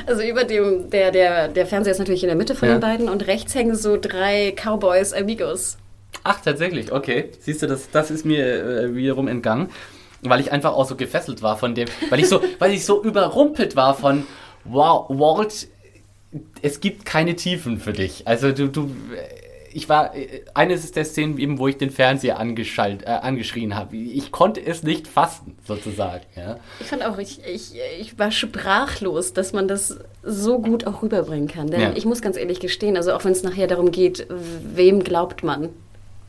Also über dem, der, der, der Fernseher ist natürlich in der Mitte von ja. den beiden und rechts hängen so drei Cowboys Amigos. Ach, tatsächlich, okay. Siehst du, das, das ist mir äh, wiederum entgangen, weil ich einfach auch so gefesselt war von dem, weil ich so, weil ich so überrumpelt war von, wow, Walt, es gibt keine Tiefen für dich. Also du, du ich war, äh, eines der Szenen eben, wo ich den Fernseher angeschaltet, äh, angeschrien habe. Ich konnte es nicht fassen, sozusagen. Ja. Ich fand auch, ich, ich, ich war sprachlos, dass man das so gut auch rüberbringen kann. Denn ja. ich muss ganz ehrlich gestehen, also auch wenn es nachher darum geht, wem glaubt man?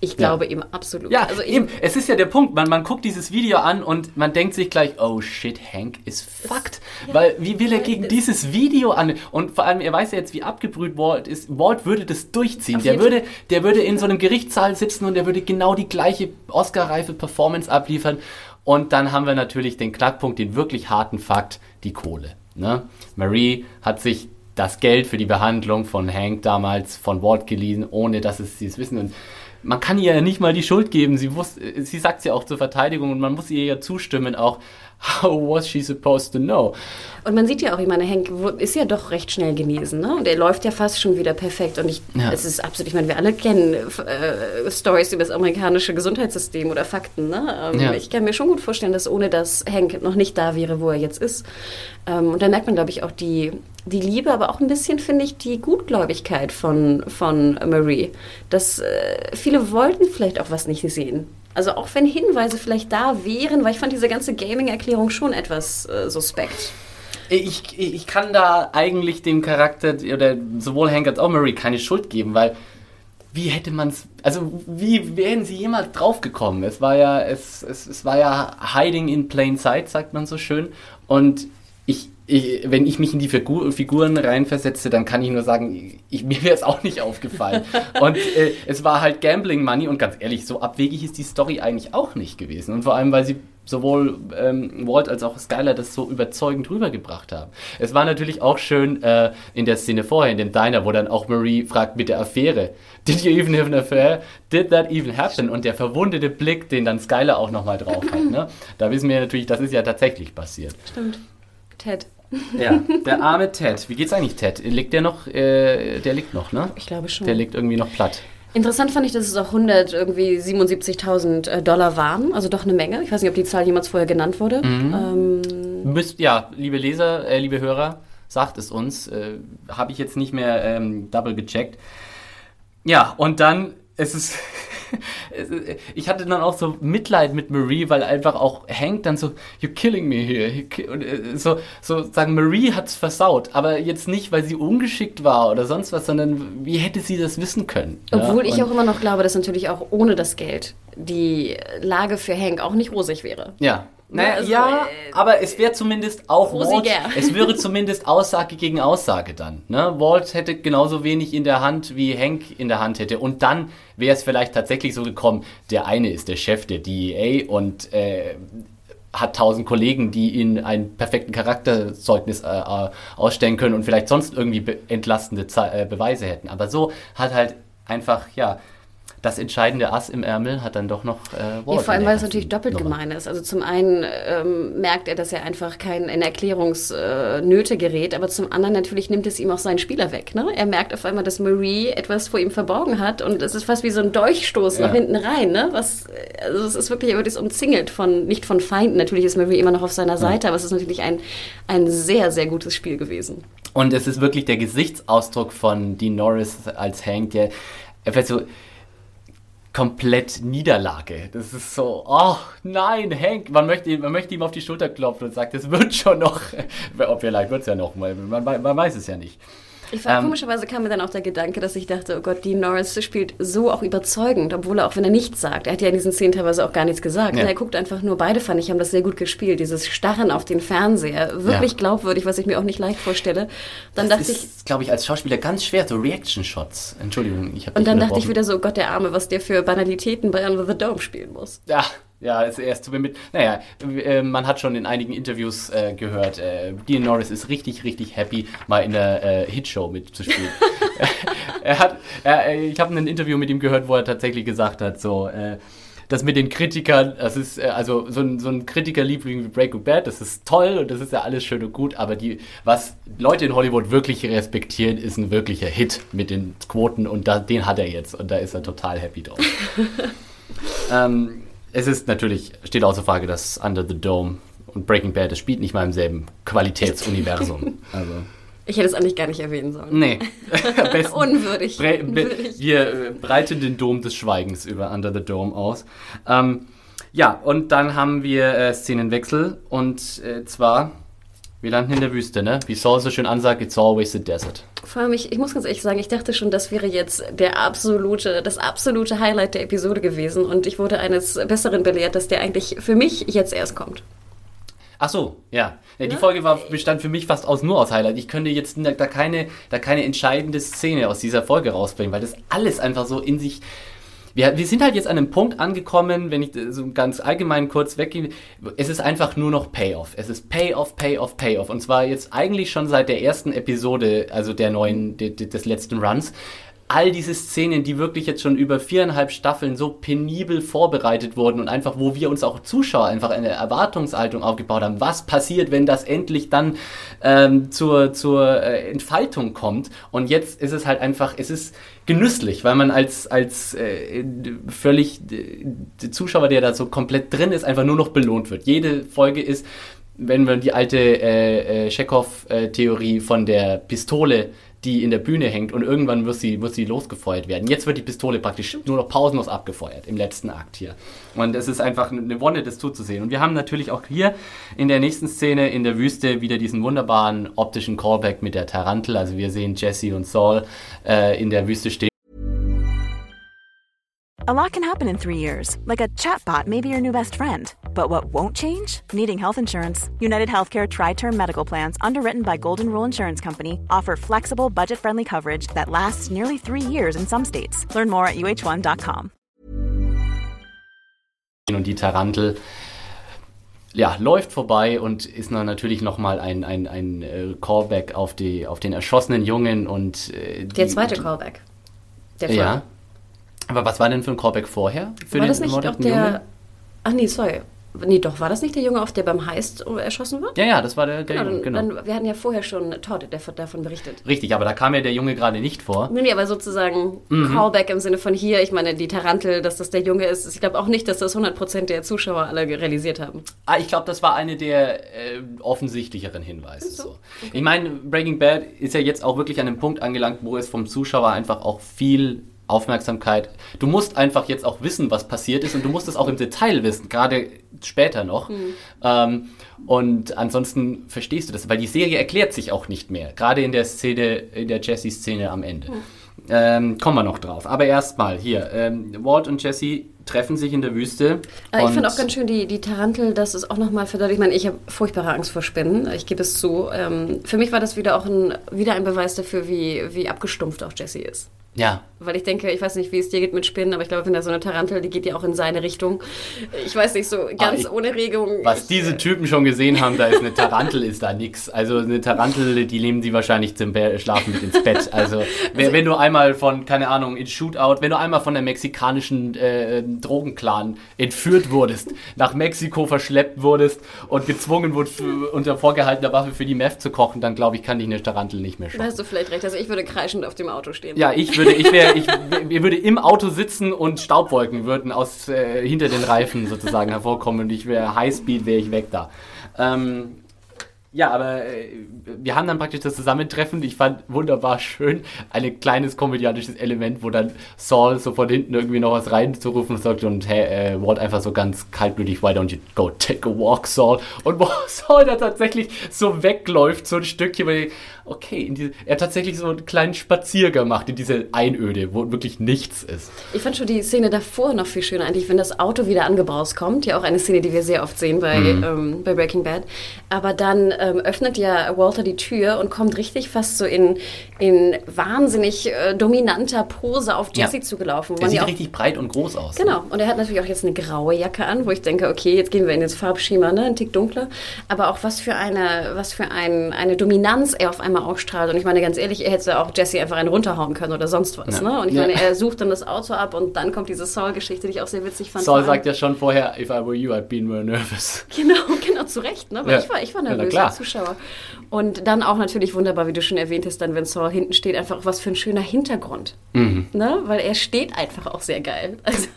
Ich glaube ja. eben absolut. Ja, also eben, es ist ja der Punkt, man, man guckt dieses Video an und man denkt sich gleich, oh shit, Hank ist fucked. Ja, Weil wie will er gegen dieses Video an? Und vor allem, er weiß ja jetzt, wie abgebrüht Walt ist. Walt würde das durchziehen. Der würde, der würde in so einem Gerichtssaal sitzen und der würde genau die gleiche Oscar-reife Performance abliefern. Und dann haben wir natürlich den Knackpunkt, den wirklich harten Fakt, die Kohle. Ne? Marie hat sich das Geld für die Behandlung von Hank damals von Walt geliehen, ohne dass es sie es wissen. Und man kann ihr ja nicht mal die Schuld geben. Sie, sie sagt es ja auch zur Verteidigung und man muss ihr ja zustimmen, auch how was she supposed to know? Und man sieht ja auch, ich meine, Hank ist ja doch recht schnell genesen, ne? Und er läuft ja fast schon wieder perfekt. Und ich, ja. es ist absolut, ich meine, wir alle kennen äh, Stories über das amerikanische Gesundheitssystem oder Fakten, ne? Ähm, ja. Ich kann mir schon gut vorstellen, dass ohne das Hank noch nicht da wäre, wo er jetzt ist. Ähm, und da merkt man, glaube ich, auch die, die Liebe, aber auch ein bisschen, finde ich, die Gutgläubigkeit von, von Marie. Dass äh, viele wollten vielleicht auch was nicht sehen. Also auch wenn Hinweise vielleicht da wären, weil ich fand diese ganze Gaming-Erklärung schon etwas äh, suspekt. Ich, ich kann da eigentlich dem Charakter oder sowohl Hank als auch Murray keine Schuld geben, weil wie hätte man es, also wie wären sie jemals draufgekommen? Es war ja, es, es, es war ja hiding in plain sight, sagt man so schön. Und ich, ich, wenn ich mich in die Figur, Figuren reinversetze, dann kann ich nur sagen, ich, mir wäre es auch nicht aufgefallen. und äh, es war halt Gambling Money und ganz ehrlich, so abwegig ist die Story eigentlich auch nicht gewesen. Und vor allem, weil sie sowohl ähm, Walt als auch Skylar das so überzeugend rübergebracht haben. Es war natürlich auch schön äh, in der Szene vorher, in dem Diner, wo dann auch Marie fragt mit der Affäre, Did you even have an affair? Did that even happen? Und der verwundete Blick, den dann Skylar auch nochmal drauf hat. Ne? Da wissen wir natürlich, das ist ja tatsächlich passiert. Stimmt. Ted. Ja, der arme Ted. Wie geht's eigentlich Ted? Liegt der noch? Äh, der liegt noch, ne? Ich glaube schon. Der liegt irgendwie noch platt. Interessant fand ich, dass es auch 100 irgendwie 77.000 äh, Dollar waren, also doch eine Menge. Ich weiß nicht, ob die Zahl jemals vorher genannt wurde. Mhm. Ähm, Müsst, ja, liebe Leser, äh, liebe Hörer, sagt es uns. Äh, Habe ich jetzt nicht mehr ähm, double gecheckt. Ja, und dann es ist ich hatte dann auch so Mitleid mit Marie, weil einfach auch Hank dann so, you're killing me here. Und äh, so, so sagen, Marie hat's versaut, aber jetzt nicht, weil sie ungeschickt war oder sonst was, sondern wie hätte sie das wissen können? Obwohl ja? ich auch immer noch glaube, dass natürlich auch ohne das Geld die Lage für Hank auch nicht rosig wäre. Ja, naja, also, ja, äh, aber es wäre zumindest auch Walt, es wäre zumindest Aussage gegen Aussage dann. Ne? Walt hätte genauso wenig in der Hand, wie Hank in der Hand hätte. Und dann wäre es vielleicht tatsächlich so gekommen, der eine ist der Chef der DEA und äh, hat tausend Kollegen, die ihn einen perfekten Charakterzeugnis äh, äh, ausstellen können und vielleicht sonst irgendwie entlastende Ze äh, Beweise hätten. Aber so hat halt einfach, ja, das entscheidende Ass im Ärmel hat dann doch noch äh, Walt. Ja, vor allem, weil es natürlich doppelt Nummer. gemein ist. Also zum einen ähm, merkt er, dass er einfach kein in Erklärungsnöte äh, gerät, aber zum anderen natürlich nimmt es ihm auch seinen Spieler weg. Ne? Er merkt auf einmal, dass Marie etwas vor ihm verborgen hat und es ist fast wie so ein Dolchstoß ja. nach hinten rein. Ne? Was, also es ist wirklich, er wird umzingelt von, nicht von Feinden. Natürlich ist Marie immer noch auf seiner Seite, ja. aber es ist natürlich ein, ein sehr, sehr gutes Spiel gewesen. Und es ist wirklich der Gesichtsausdruck von Dean Norris als Hank, der einfach so komplett Niederlage. Das ist so, oh nein, Hank, man möchte, man möchte ihm auf die Schulter klopfen und sagt, es wird schon noch, ob vielleicht wird es ja noch, man, man, man weiß es ja nicht. Ich fand, ähm, komischerweise kam mir dann auch der Gedanke, dass ich dachte, oh Gott, Dean Norris spielt so auch überzeugend, obwohl er auch, wenn er nichts sagt, er hat ja in diesen Szenen teilweise auch gar nichts gesagt. Ja. Er guckt einfach nur, beide fand ich, haben das sehr gut gespielt, dieses Starren auf den Fernseher, wirklich ja. glaubwürdig, was ich mir auch nicht leicht vorstelle. Dann das dachte ist, ich, glaube ich, als Schauspieler ganz schwer, so Reaction-Shots. Entschuldigung, ich habe Und dann dachte ich wieder so, oh Gott, der Arme, was der für Banalitäten bei Under the Dome spielen muss. Ja, ja, ist zu mit. Naja, äh, man hat schon in einigen Interviews äh, gehört, äh, Dean Norris ist richtig, richtig happy, mal in der äh, Hitshow mitzuspielen. er hat, er, äh, ich habe ein Interview mit ihm gehört, wo er tatsächlich gesagt hat, so, äh, das mit den Kritikern, das ist äh, also so ein, so ein Kritikerliebling wie Breaking Bad, das ist toll und das ist ja alles schön und gut, aber die, was Leute in Hollywood wirklich respektieren, ist ein wirklicher Hit mit den Quoten und da, den hat er jetzt und da ist er total happy drauf. ähm, es ist natürlich, steht außer Frage, dass Under the Dome und Breaking Bad, das spielt nicht mal im selben Qualitätsuniversum. also. Ich hätte es eigentlich gar nicht erwähnen sollen. Nee. Unwürdig. Bre Unwürdig. Wir äh, breiten den Dom des Schweigens über Under the Dome aus. Ähm, ja, und dann haben wir äh, Szenenwechsel und äh, zwar, wir landen in der Wüste, ne? Wie Saul so schön ansagt, it's always the desert. Vor allem, ich, ich muss ganz ehrlich sagen, ich dachte schon, das wäre jetzt der absolute, das absolute Highlight der Episode gewesen und ich wurde eines Besseren belehrt, dass der eigentlich für mich jetzt erst kommt. Ach so, ja. ja die Folge war, bestand für mich fast aus nur aus Highlight. Ich könnte jetzt da keine, da keine entscheidende Szene aus dieser Folge rausbringen, weil das alles einfach so in sich. Wir, wir sind halt jetzt an einem Punkt angekommen, wenn ich so ganz allgemein kurz weggehe. Es ist einfach nur noch Payoff. Es ist Payoff, Payoff, Payoff. Und zwar jetzt eigentlich schon seit der ersten Episode, also der neuen, des letzten Runs all diese Szenen, die wirklich jetzt schon über viereinhalb Staffeln so penibel vorbereitet wurden und einfach, wo wir uns auch Zuschauer einfach eine Erwartungshaltung aufgebaut haben, was passiert, wenn das endlich dann ähm, zur, zur äh, Entfaltung kommt. Und jetzt ist es halt einfach, es ist genüsslich, weil man als, als äh, völlig äh, Zuschauer, der da so komplett drin ist, einfach nur noch belohnt wird. Jede Folge ist wenn wir die alte äh, äh, Chekhov-Theorie von der Pistole die in der Bühne hängt und irgendwann wird sie, wird sie losgefeuert werden. Jetzt wird die Pistole praktisch nur noch pausenlos abgefeuert im letzten Akt hier. Und es ist einfach eine Wonne, das zuzusehen. Und wir haben natürlich auch hier in der nächsten Szene in der Wüste wieder diesen wunderbaren optischen Callback mit der Tarantel. Also wir sehen Jesse und Saul äh, in der Wüste stehen. A lot can happen in three years, like a chatbot may be your new best friend. But what won't change? Needing health insurance. United Healthcare Tri Term Medical Plans, underwritten by Golden Rule Insurance Company, offer flexible, budget friendly coverage that lasts nearly three years in some states. Learn more at uh1.com. Und die Tarantel ja, läuft vorbei und ist dann natürlich nochmal ein, ein, ein äh, Callback auf, die, auf den erschossenen Jungen und. Äh, die, Der zweite Callback. Der ja. Aber was war denn für ein Callback vorher? Für war das nicht auch der. Jungen? Ach nee, sorry. Nee, doch, war das nicht der Junge, auf der beim Heist erschossen wird? Ja, ja, das war der, der genau, Junge, genau. Dann, wir hatten ja vorher schon Todd, der davon berichtet. Richtig, aber da kam ja der Junge gerade nicht vor. Nee, aber sozusagen mhm. Callback im Sinne von hier, ich meine, die Tarantel, dass das der Junge ist. Ich glaube auch nicht, dass das 100% der Zuschauer alle realisiert haben. Ah, ich glaube, das war eine der äh, offensichtlicheren Hinweise. So. so. Okay. Ich meine, Breaking Bad ist ja jetzt auch wirklich an einem Punkt angelangt, wo es vom Zuschauer einfach auch viel Aufmerksamkeit. Du musst einfach jetzt auch wissen, was passiert ist und du musst es auch im Detail wissen, gerade später noch. Mhm. Ähm, und ansonsten verstehst du das, weil die Serie erklärt sich auch nicht mehr, gerade in der Szene, in der Jessie-Szene am Ende. Mhm. Ähm, kommen wir noch drauf. Aber erstmal hier, ähm, Walt und Jesse treffen sich in der Wüste. Äh, ich finde auch ganz schön die, die Tarantel, das ist auch nochmal verdeutlicht. Ich meine, ich habe furchtbare Angst vor Spinnen, ich gebe es zu. Ähm, für mich war das wieder auch ein, wieder ein Beweis dafür, wie, wie abgestumpft auch Jesse ist. Ja. Weil ich denke, ich weiß nicht, wie es dir geht mit Spinnen, aber ich glaube, wenn da so eine Tarantel, die geht ja auch in seine Richtung. Ich weiß nicht, so ganz ich, ohne Regung. Was ich, diese Typen schon gesehen haben, da ist eine Tarantel, ist da nichts. Also eine Tarantel, die nehmen sie wahrscheinlich zum Schlafen mit ins Bett. Also, also wenn du einmal von, keine Ahnung, in Shootout, wenn du einmal von der mexikanischen äh, Drogenclan entführt wurdest, nach Mexiko verschleppt wurdest und gezwungen wurdest, unter vorgehaltener Waffe für die Meth zu kochen, dann glaube ich, kann dich eine Tarantel nicht mehr schaffen. Da hast du vielleicht recht. Also ich würde kreischend auf dem Auto stehen. Ja, ich würde würde, ich wäre, ich, ich würde im Auto sitzen und Staubwolken würden aus äh, hinter den Reifen sozusagen hervorkommen und ich wäre Highspeed, wäre ich weg da. Ähm, ja, aber äh, wir haben dann praktisch das Zusammentreffen. Ich fand wunderbar schön ein kleines komödiantisches Element, wo dann Saul so von hinten irgendwie noch was reinzurufen sagt und hey, äh, Walt einfach so ganz kaltblütig, why don't you go take a walk, Saul? Und wo Saul da tatsächlich so wegläuft, so ein Stückchen, weil okay, diese, er tatsächlich so einen kleinen Spaziergang macht in diese Einöde, wo wirklich nichts ist. Ich fand schon die Szene davor noch viel schöner eigentlich, wenn das Auto wieder angebraust kommt. Ja, auch eine Szene, die wir sehr oft sehen bei, mhm. ähm, bei Breaking Bad. Aber dann ähm, öffnet ja Walter die Tür und kommt richtig fast so in, in wahnsinnig äh, dominanter Pose auf Jesse ja. zugelaufen. Er sieht auch, richtig breit und groß aus. Genau. Und er hat natürlich auch jetzt eine graue Jacke an, wo ich denke, okay, jetzt gehen wir in das Farbschema, ne, ein Tick dunkler. Aber auch was für eine, was für ein, eine Dominanz er auf einmal einmal ausstrahlt. Und ich meine, ganz ehrlich, er hätte auch Jesse einfach einen runterhauen können oder sonst was. Ja. Ne? Und ich ja. meine, er sucht dann das Auto ab und dann kommt diese Saul-Geschichte, die ich auch sehr witzig fand. Saul sagt ja schon vorher, if I were you, I'd be more nervous. Genau, genau, zu Recht. Ne? Weil ja. ich, war, ich war nervös ja, als Zuschauer. Und dann auch natürlich wunderbar, wie du schon erwähnt hast, dann, wenn Saul hinten steht, einfach was für ein schöner Hintergrund. Mhm. Ne? Weil er steht einfach auch sehr geil. Also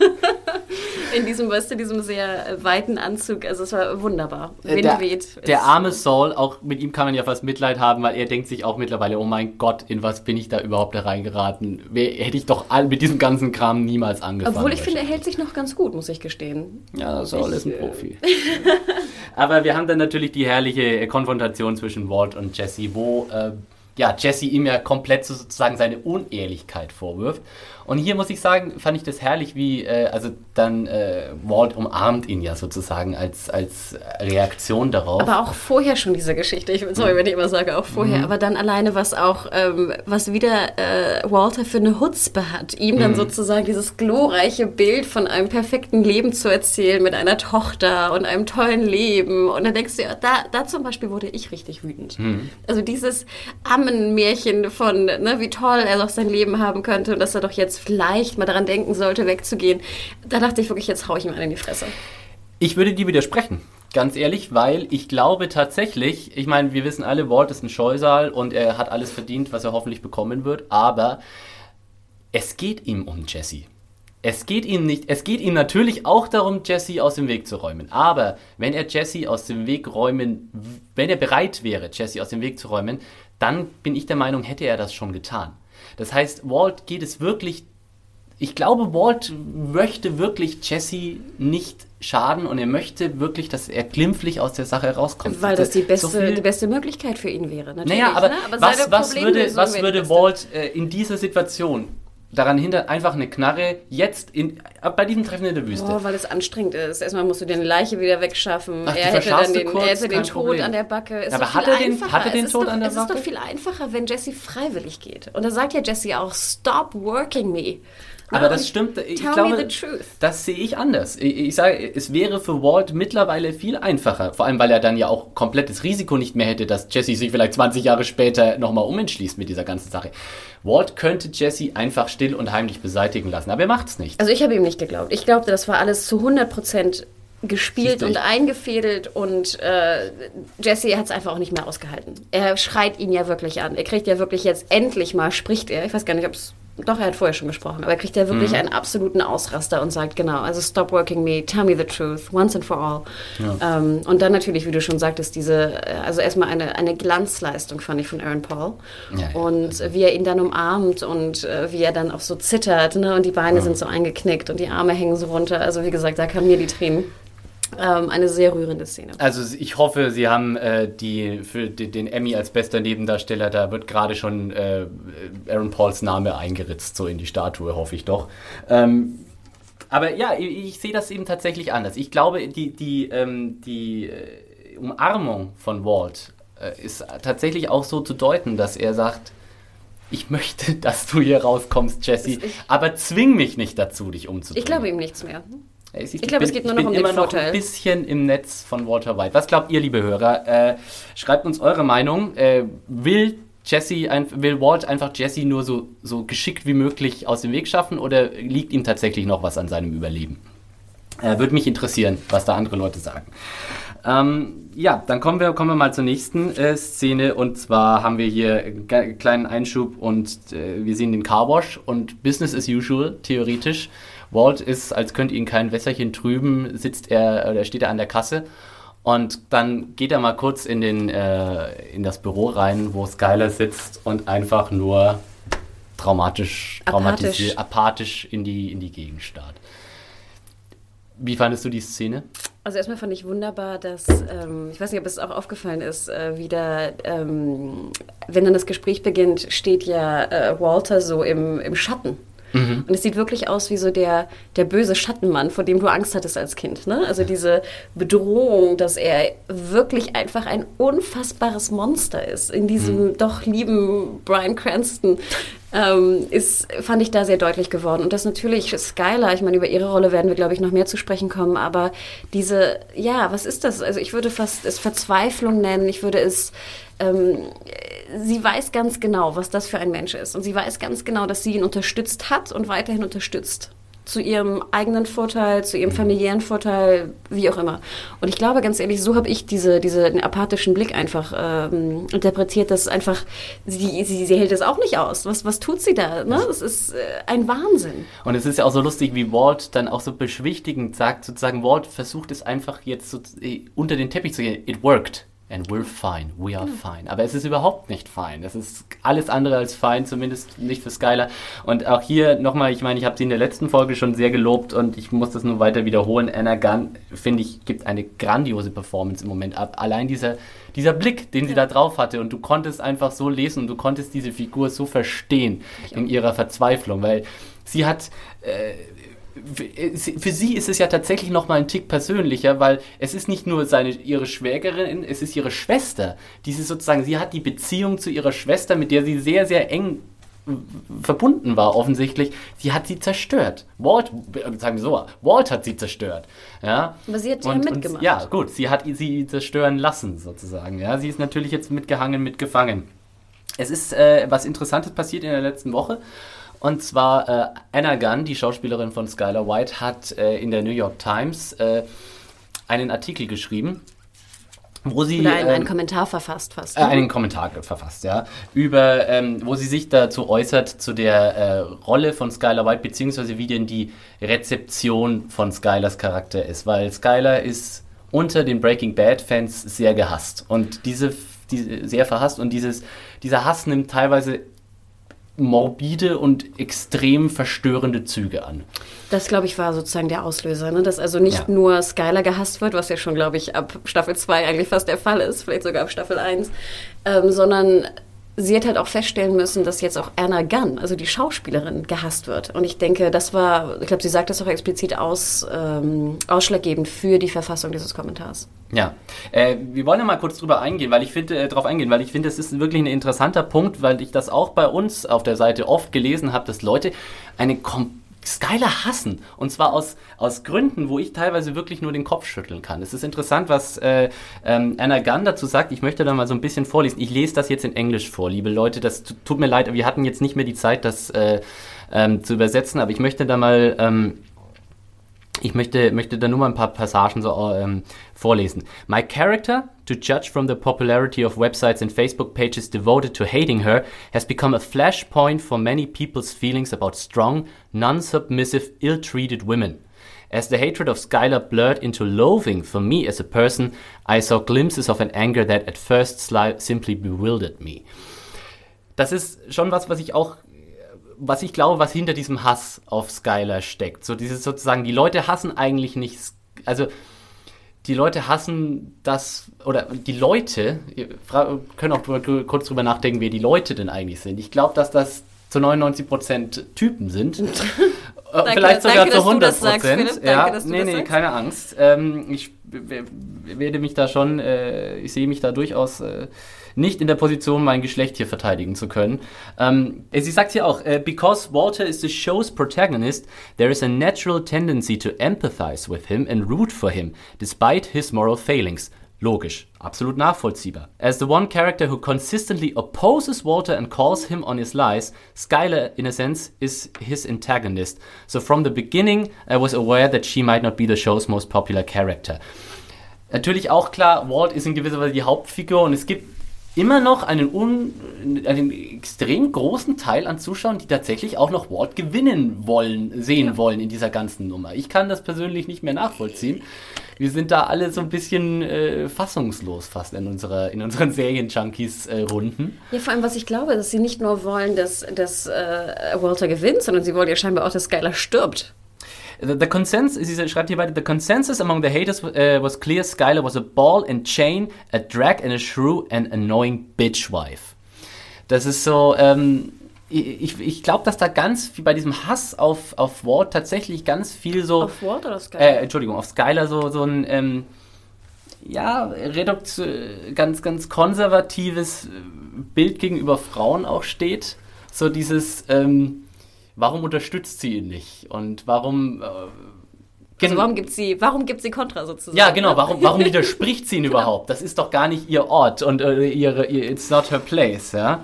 in diesem, weißt du, diesem sehr weiten Anzug. Also es war wunderbar. Äh, Wind der, weht. Der arme Saul, auch mit ihm kann man ja fast Mitleid haben, weil er denkt sich auch mittlerweile, oh mein Gott, in was bin ich da überhaupt da reingeraten? Hätte ich doch all, mit diesem ganzen Kram niemals angefangen. Obwohl ich finde, er hält sich noch ganz gut, muss ich gestehen. Ja, Saul ich, ist ein Profi. Aber wir haben dann natürlich die herrliche Konfrontation zwischen Walt und Jesse, wo äh, ja, Jesse ihm ja komplett sozusagen seine Unehrlichkeit vorwirft. Und hier muss ich sagen, fand ich das herrlich, wie, äh, also dann äh, Walt umarmt ihn ja sozusagen als, als Reaktion darauf. Aber auch vorher schon diese Geschichte, ich, sorry, mhm. wenn ich immer sage, auch vorher, mhm. aber dann alleine, was auch, ähm, was wieder äh, Walter für eine Hutzpe hat, ihm mhm. dann sozusagen dieses glorreiche Bild von einem perfekten Leben zu erzählen mit einer Tochter und einem tollen Leben. Und dann denkst du, ja, da, da zum Beispiel wurde ich richtig wütend. Mhm. Also dieses Ammenmärchen von, ne, wie toll er doch sein Leben haben könnte und dass er doch jetzt vielleicht mal daran denken sollte, wegzugehen. Da dachte ich wirklich, jetzt haue ich ihm einen in die Fresse. Ich würde dir widersprechen. Ganz ehrlich, weil ich glaube tatsächlich, ich meine, wir wissen alle, Walt ist ein Scheusal und er hat alles verdient, was er hoffentlich bekommen wird, aber es geht ihm um Jesse. Es geht ihm nicht, es geht ihm natürlich auch darum, Jesse aus dem Weg zu räumen. Aber wenn er Jesse aus dem Weg räumen, wenn er bereit wäre, Jesse aus dem Weg zu räumen, dann bin ich der Meinung, hätte er das schon getan. Das heißt, Walt geht es wirklich ich glaube, Walt möchte wirklich Jesse nicht schaden und er möchte wirklich, dass er glimpflich aus der Sache rauskommt. Weil das die beste, so die beste Möglichkeit für ihn wäre. Natürlich, naja, aber, ne? aber was, was würde, was würde Walt äh, in dieser Situation daran hindert, einfach eine Knarre jetzt in, bei diesem Treffen in der Wüste. Oh, weil es anstrengend ist. Erstmal musst du deine Leiche wieder wegschaffen. Ach, er hätte dann den, kurz, er hätte den Tod Problem. an der Backe. Ist aber hat er, den, hat er den Tod doch, an der Backe? Es ist doch viel einfacher, wenn Jesse freiwillig geht. Und da sagt ja Jesse auch, stop working me. Aber das stimmt. Ich glaube, das sehe ich anders. Ich, ich, sage, es wäre für Walt mittlerweile viel einfacher. Vor allem, weil er dann ja auch komplettes Risiko nicht mehr hätte, dass Jesse sich vielleicht 20 Jahre später nochmal umentschließt mit dieser ganzen Sache. Walt könnte Jesse einfach still und heimlich beseitigen lassen, aber er macht es nicht. Also ich habe ihm nicht geglaubt. Ich glaubte, das war alles zu 100 Prozent gespielt und eingefädelt und äh, Jesse hat es einfach auch nicht mehr ausgehalten. Er schreit ihn ja wirklich an. Er kriegt ja wirklich jetzt endlich mal, spricht er, ich weiß gar nicht, ob es doch, er hat vorher schon gesprochen, aber er kriegt ja wirklich mhm. einen absoluten Ausraster und sagt, genau, also stop working me, tell me the truth, once and for all. Ja. Ähm, und dann natürlich, wie du schon sagtest, diese, äh, also erstmal eine, eine Glanzleistung fand ich von Aaron Paul. Ja, ja. Und wie er ihn dann umarmt und äh, wie er dann auch so zittert, ne? und die Beine sind so eingeknickt und die Arme hängen so runter. Also wie gesagt, da kamen mir die Tränen. Ähm, eine sehr rührende Szene. Also ich hoffe, Sie haben äh, die für den Emmy als bester Nebendarsteller, da wird gerade schon äh, Aaron Pauls Name eingeritzt, so in die Statue, hoffe ich doch. Ähm, aber ja, ich, ich sehe das eben tatsächlich anders. Ich glaube, die, die, ähm, die äh, Umarmung von Walt äh, ist tatsächlich auch so zu deuten, dass er sagt, ich möchte, dass du hier rauskommst, Jesse, aber zwing mich nicht dazu, dich umzubringen. Ich glaube ihm nichts mehr. Ich, ich glaube, es geht nur noch um den Vorteil. Immer noch ein bisschen im Netz von Walter White. Was glaubt ihr, liebe Hörer? Äh, schreibt uns eure Meinung. Äh, will Jesse, ein, will Walt einfach Jesse nur so, so geschickt wie möglich aus dem Weg schaffen oder liegt ihm tatsächlich noch was an seinem Überleben? Äh, Würde mich interessieren, was da andere Leute sagen. Ähm, ja, dann kommen wir, kommen wir mal zur nächsten äh, Szene und zwar haben wir hier einen kleinen Einschub und äh, wir sehen den Carwash und Business as usual, theoretisch. Walt ist, als könnte ihn kein Wässerchen trüben, sitzt er oder steht er an der Kasse. Und dann geht er mal kurz in, den, äh, in das Büro rein, wo Skyler sitzt und einfach nur traumatisch, apathisch, apathisch in, die, in die Gegend starrt. Wie fandest du die Szene? Also erstmal fand ich wunderbar, dass, ähm, ich weiß nicht, ob es auch aufgefallen ist, äh, wie da, ähm, wenn dann das Gespräch beginnt, steht ja äh, Walter so im, im Schatten Mhm. Und es sieht wirklich aus wie so der, der böse Schattenmann, vor dem du Angst hattest als Kind. Ne? Also diese Bedrohung, dass er wirklich einfach ein unfassbares Monster ist in diesem mhm. doch lieben Brian Cranston. Ähm, ist, fand ich da sehr deutlich geworden. Und das natürlich Skylar, ich meine, über ihre Rolle werden wir, glaube ich, noch mehr zu sprechen kommen, aber diese, ja, was ist das? Also ich würde fast es Verzweiflung nennen, ich würde es ähm, sie weiß ganz genau, was das für ein Mensch ist. Und sie weiß ganz genau, dass sie ihn unterstützt hat und weiterhin unterstützt. zu ihrem eigenen Vorteil, zu ihrem familiären Vorteil, wie auch immer. Und ich glaube, ganz ehrlich, so habe ich diese, diesen apathischen Blick einfach ähm, interpretiert, dass einfach, sie, sie, sie hält es auch nicht aus. Was, was tut sie da? Ne? Das ist äh, ein Wahnsinn. Und es ist ja auch so lustig, wie Walt dann auch so beschwichtigend sagt, sozusagen, Walt versucht es einfach jetzt so, äh, unter den Teppich zu gehen. It worked. And we're fine. We are fine. Aber es ist überhaupt nicht fine. Es ist alles andere als fine, zumindest nicht für Skylar. Und auch hier nochmal, ich meine, ich habe sie in der letzten Folge schon sehr gelobt und ich muss das nur weiter wiederholen. Anna Gunn, finde ich, gibt eine grandiose Performance im Moment ab. Allein dieser, dieser Blick, den sie ja. da drauf hatte und du konntest einfach so lesen und du konntest diese Figur so verstehen in ihrer Verzweiflung, weil sie hat... Äh, für sie ist es ja tatsächlich noch mal ein Tick persönlicher, weil es ist nicht nur seine, ihre Schwägerin, es ist ihre Schwester. Diese sozusagen, sie hat die Beziehung zu ihrer Schwester, mit der sie sehr, sehr eng verbunden war, offensichtlich, sie hat sie zerstört. Walt, sagen wir so, Walt hat sie zerstört. Ja? Aber sie hat ja mitgemacht. Und, ja, gut, sie hat sie zerstören lassen, sozusagen. Ja? Sie ist natürlich jetzt mitgehangen, mitgefangen. Es ist äh, was Interessantes passiert in der letzten Woche. Und zwar äh, Anna Gunn, die Schauspielerin von Skylar White, hat äh, in der New York Times äh, einen Artikel geschrieben, wo sie Oder einen, einen ähm, Kommentar verfasst fast. Äh, ne? einen Kommentar verfasst, ja, über ähm, wo sie sich dazu äußert zu der äh, Rolle von Skylar White beziehungsweise wie denn die Rezeption von Skylars Charakter ist, weil Skylar ist unter den Breaking Bad Fans sehr gehasst und diese die, sehr verhasst und dieses, dieser Hass nimmt teilweise morbide und extrem verstörende Züge an. Das, glaube ich, war sozusagen der Auslöser, ne? dass also nicht ja. nur Skylar gehasst wird, was ja schon, glaube ich, ab Staffel 2 eigentlich fast der Fall ist, vielleicht sogar ab Staffel 1, ähm, sondern sie hat halt auch feststellen müssen, dass jetzt auch Anna Gunn, also die Schauspielerin, gehasst wird. Und ich denke, das war, ich glaube, sie sagt das auch explizit aus, ähm, ausschlaggebend für die Verfassung dieses Kommentars. Ja, äh, wir wollen ja mal kurz drüber eingehen, weil ich finde, äh, drauf eingehen, weil ich finde, es ist wirklich ein interessanter Punkt, weil ich das auch bei uns auf der Seite oft gelesen habe, dass Leute eine komplett Skylar hassen. Und zwar aus, aus Gründen, wo ich teilweise wirklich nur den Kopf schütteln kann. Es ist interessant, was äh, ähm, Anna Gunn dazu sagt. Ich möchte da mal so ein bisschen vorlesen. Ich lese das jetzt in Englisch vor, liebe Leute. Das tut mir leid, wir hatten jetzt nicht mehr die Zeit, das äh, ähm, zu übersetzen, aber ich möchte da mal. Ähm, ich möchte, möchte da nur mal ein paar Passagen so ähm, vorlesen. My character, to judge from the popularity of websites and Facebook pages devoted to hating her, has become a flashpoint for many people's feelings about strong, non-submissive, ill-treated women. As the hatred of Skylar blurred into loathing for me as a person, I saw glimpses of an anger that at first simply bewildered me. Das ist schon was, was ich auch was ich glaube, was hinter diesem Hass auf Skylar steckt. So dieses sozusagen, die Leute hassen eigentlich nicht, also die Leute hassen das, oder die Leute, können auch kurz drüber nachdenken, wer die Leute denn eigentlich sind. Ich glaube, dass das zu 99% Typen sind. danke, Vielleicht sogar danke, zu 100 Prozent. Ja, danke, nee, nee, keine Angst. Ähm, ich werde mich da schon, äh, ich sehe mich da durchaus äh, nicht in der Position, mein Geschlecht hier verteidigen zu können. Ähm, sie sagt hier auch, uh, because Walter is the show's protagonist, there is a natural tendency to empathize with him and root for him, despite his moral failings. Logisch, absolut nachvollziehbar. As the one character who consistently opposes Walter and calls him on his lies, Skylar, in a sense, is his antagonist. So from the beginning, I was aware that she might not be the show's most popular character. Natürlich auch klar, Walt ist in gewisser Weise die Hauptfigur und es gibt immer noch einen, un, einen extrem großen Teil an Zuschauern, die tatsächlich auch noch Walt gewinnen wollen, sehen ja. wollen in dieser ganzen Nummer. Ich kann das persönlich nicht mehr nachvollziehen. Wir sind da alle so ein bisschen äh, fassungslos fast in, unserer, in unseren Serien-Junkies-Runden. Äh, ja, vor allem, was ich glaube, dass sie nicht nur wollen, dass, dass äh, Walter gewinnt, sondern sie wollen ja scheinbar auch, dass Skylar stirbt. The, the consensus, sie schreibt hier weiter, the consensus among the haters uh, was clear Skylar was a ball and chain, a drag and a shrew and annoying bitch wife. Das ist so, ähm, ich, ich glaube, dass da ganz viel bei diesem Hass auf, auf Ward tatsächlich ganz viel so. Auf Ward oder Skylar? Äh, Entschuldigung, auf Skylar so, so ein, ähm, ja, Redukt ganz, ganz konservatives Bild gegenüber Frauen auch steht. So dieses, ähm, warum unterstützt sie ihn nicht? Und warum. Äh, also warum gibt sie, warum gibt sie Kontra sozusagen? Ja, genau. Warum, warum widerspricht sie ihn genau. überhaupt? Das ist doch gar nicht ihr Ort und äh, ihre, ihr, it's not her place, ja.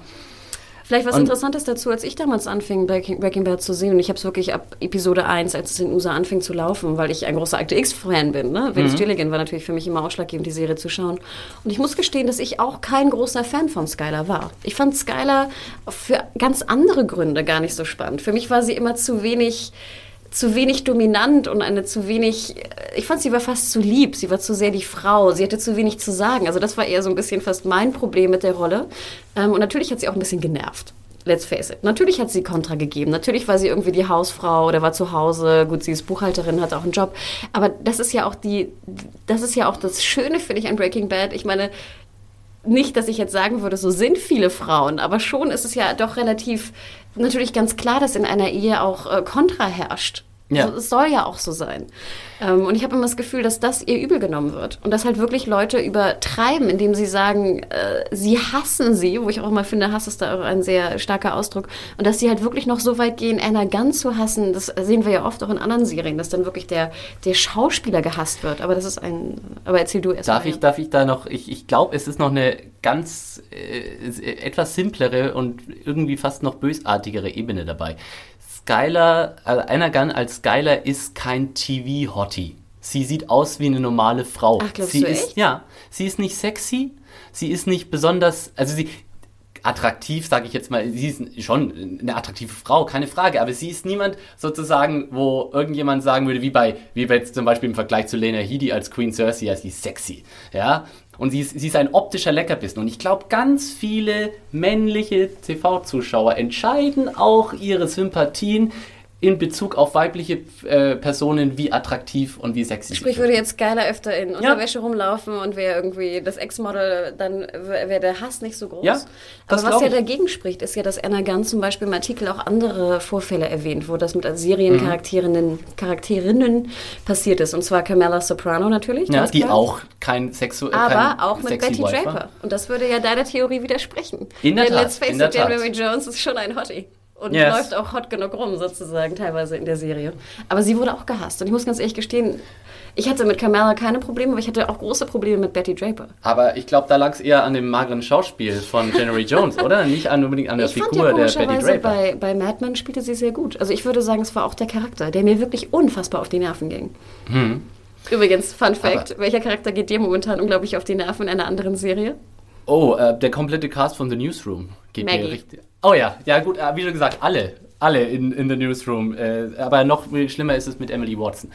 Vielleicht was und Interessantes dazu, als ich damals anfing, Breaking, Breaking Bad zu sehen, und ich habe es wirklich ab Episode 1, als es in USA anfing zu laufen, weil ich ein großer Akte X-Fan bin. Ne? Vince mhm. Gilligan war natürlich für mich immer ausschlaggebend, die Serie zu schauen. Und ich muss gestehen, dass ich auch kein großer Fan von Skylar war. Ich fand Skylar für ganz andere Gründe gar nicht so spannend. Für mich war sie immer zu wenig zu wenig dominant und eine zu wenig, ich fand sie war fast zu lieb, sie war zu sehr die Frau, sie hatte zu wenig zu sagen. Also das war eher so ein bisschen fast mein Problem mit der Rolle. Ähm, und natürlich hat sie auch ein bisschen genervt. Let's face it. Natürlich hat sie Kontra gegeben. Natürlich war sie irgendwie die Hausfrau oder war zu Hause. Gut, sie ist Buchhalterin, hat auch einen Job. Aber das ist ja auch die, das ist ja auch das Schöne, finde ich, an Breaking Bad. Ich meine, nicht, dass ich jetzt sagen würde, so sind viele Frauen, aber schon ist es ja doch relativ natürlich ganz klar, dass in einer Ehe auch äh, Kontra herrscht. Ja. Also, es soll ja auch so sein. Ähm, und ich habe immer das Gefühl, dass das ihr übel genommen wird. Und dass halt wirklich Leute übertreiben, indem sie sagen, äh, sie hassen sie, wo ich auch immer finde, Hass ist da ein sehr starker Ausdruck. Und dass sie halt wirklich noch so weit gehen, Anna Gunn zu hassen, das sehen wir ja oft auch in anderen Serien, dass dann wirklich der, der Schauspieler gehasst wird. Aber das ist ein. Aber erzähl du erst darf mal. Ich, darf ich da noch, ich, ich glaube, es ist noch eine ganz äh, etwas simplere und irgendwie fast noch bösartigere Ebene dabei. Skylar, also einer Gunn als Skylar ist kein TV-Hottie. Sie sieht aus wie eine normale Frau. Ach, glaubst sie du ist, echt? Ja, sie ist nicht sexy, sie ist nicht besonders, also sie, attraktiv, sage ich jetzt mal, sie ist schon eine attraktive Frau, keine Frage, aber sie ist niemand sozusagen, wo irgendjemand sagen würde, wie bei, wie bei jetzt zum Beispiel im Vergleich zu Lena Headey als Queen Cersei, als die sexy, ja, und sie ist, sie ist ein optischer Leckerbissen. Und ich glaube, ganz viele männliche TV-Zuschauer entscheiden auch ihre Sympathien in Bezug auf weibliche äh, Personen, wie attraktiv und wie sexy Sprich, würde jetzt Geiler öfter in Unterwäsche ja. rumlaufen und wäre irgendwie das Ex-Model, dann wäre der Hass nicht so groß. Ja, Aber was ja dagegen spricht, ist ja, dass Anna Gunn zum Beispiel im Artikel auch andere Vorfälle erwähnt, wo das mit Seriencharakterinnen mhm. Charakterinnen passiert ist. Und zwar Carmela Soprano natürlich. Ja, die klar. auch kein Sexu Aber kein auch mit Betty Draper. Und das würde ja deiner Theorie widersprechen. In der Denn Tat. Let's face it, Jeremy Jones ist schon ein Hottie und yes. läuft auch hot genug rum, sozusagen, teilweise in der Serie. Aber sie wurde auch gehasst. Und ich muss ganz ehrlich gestehen, ich hatte mit Kamala keine Probleme, aber ich hatte auch große Probleme mit Betty Draper. Aber ich glaube, da lag es eher an dem mageren Schauspiel von January Jones, oder? Nicht an, unbedingt an der ich Figur fand ja, der Betty Draper. Bei, bei Mad Men spielte sie sehr gut. Also ich würde sagen, es war auch der Charakter, der mir wirklich unfassbar auf die Nerven ging. Hm. Übrigens, Fun Fact, aber welcher Charakter geht dir momentan unglaublich auf die Nerven in einer anderen Serie? Oh, äh, der komplette Cast von The Newsroom geht Maggie. mir richtig. Oh ja, ja gut, äh, wie schon gesagt, alle. Alle in, in The Newsroom. Äh, aber noch schlimmer ist es mit Emily Watson.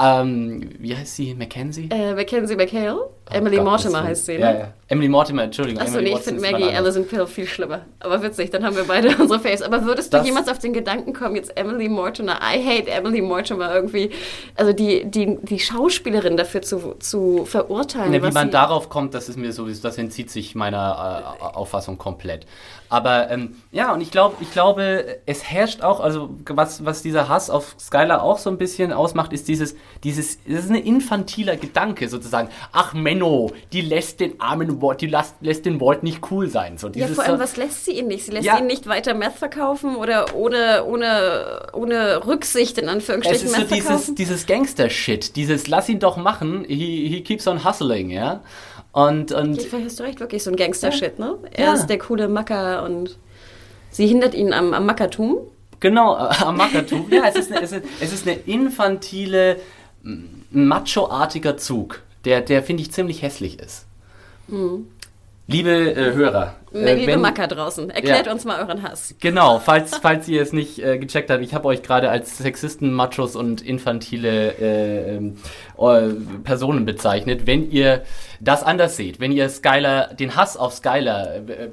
Ähm, wie heißt sie? Mackenzie? Äh, Mackenzie McHale. Oh Emily Gott, Mortimer heißt sie, ne? Ja, ja. Emily Mortimer, Entschuldigung. Achso, nee, ich finde Maggie Allison Pill viel schlimmer. Aber witzig, dann haben wir beide unsere Face. Aber würdest du das jemals auf den Gedanken kommen, jetzt Emily Mortimer, I hate Emily Mortimer irgendwie, also die, die, die Schauspielerin dafür zu, zu verurteilen? Ne, wie man darauf kommt, das ist mir sowieso, das entzieht sich meiner äh, Auffassung komplett. Aber ähm, ja, und ich glaube, ich glaube, es herrscht auch, also was, was dieser Hass auf Skylar auch so ein bisschen ausmacht, ist dieses, dieses, das ist ein infantiler Gedanke sozusagen. Ach Menno, die lässt den armen Walt, die lässt, lässt den Walt nicht cool sein. So, ja, vor allem, was lässt sie ihn nicht? Sie lässt ja, ihn nicht weiter Meth verkaufen oder ohne, ohne, ohne Rücksicht in Anführungsstrichen ist so dieses, dieses Gangster-Shit, dieses lass ihn doch machen, he, he keeps on hustling, ja. Und, und Vielleicht hast du recht, wirklich so ein Gangster-Shit, ne? Er ja. ist der coole Macker und sie hindert ihn am, am Mackertum. Genau, äh, am Mackertum. ja, es ist, eine, es, ist, es ist eine infantile, macho-artiger Zug, der, der finde ich, ziemlich hässlich ist. Mhm. Liebe äh, Hörer. Äh, liebe wenn, Macker draußen, erklärt ja, uns mal euren Hass. Genau, falls, falls ihr es nicht äh, gecheckt habt, ich habe euch gerade als Sexisten, Machos und infantile äh, ähm, äh, Personen bezeichnet. Wenn ihr das anders seht, wenn ihr Skylar, den Hass auf Skylar äh,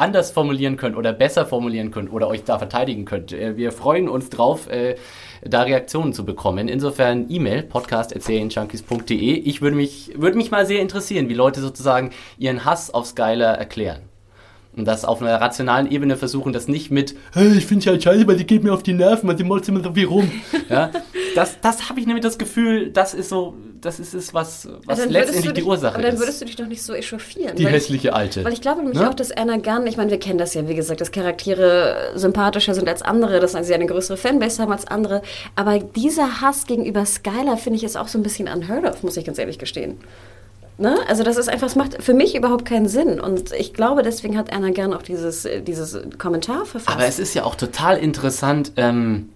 anders formulieren könnt oder besser formulieren könnt oder euch da verteidigen könnt, äh, wir freuen uns drauf da Reaktionen zu bekommen. Insofern E-Mail, podcast.serienjunkies.de. Ich würde mich, würde mich mal sehr interessieren, wie Leute sozusagen ihren Hass auf Skyler erklären. Und das auf einer rationalen Ebene versuchen, das nicht mit, hey, ich finde halt scheiße, weil die geht mir auf die Nerven, weil die molzt immer so wie rum. ja, das das habe ich nämlich das Gefühl, das ist so, das ist es, was, was letztendlich dich, die Ursache aber ist. dann würdest du dich doch nicht so echauffieren. Die hässliche ich, Alte. Weil ich glaube nämlich ne? auch, dass Anna Gunn, ich meine, wir kennen das ja, wie gesagt, dass Charaktere sympathischer sind als andere, dass sie eine größere Fanbase haben als andere. Aber dieser Hass gegenüber Skylar, finde ich, ist auch so ein bisschen unheard of, muss ich ganz ehrlich gestehen. Ne? Also das ist einfach, es macht für mich überhaupt keinen Sinn. Und ich glaube, deswegen hat Anna gern auch dieses, dieses Kommentar verfasst. Aber es ist ja auch total interessant, ähm,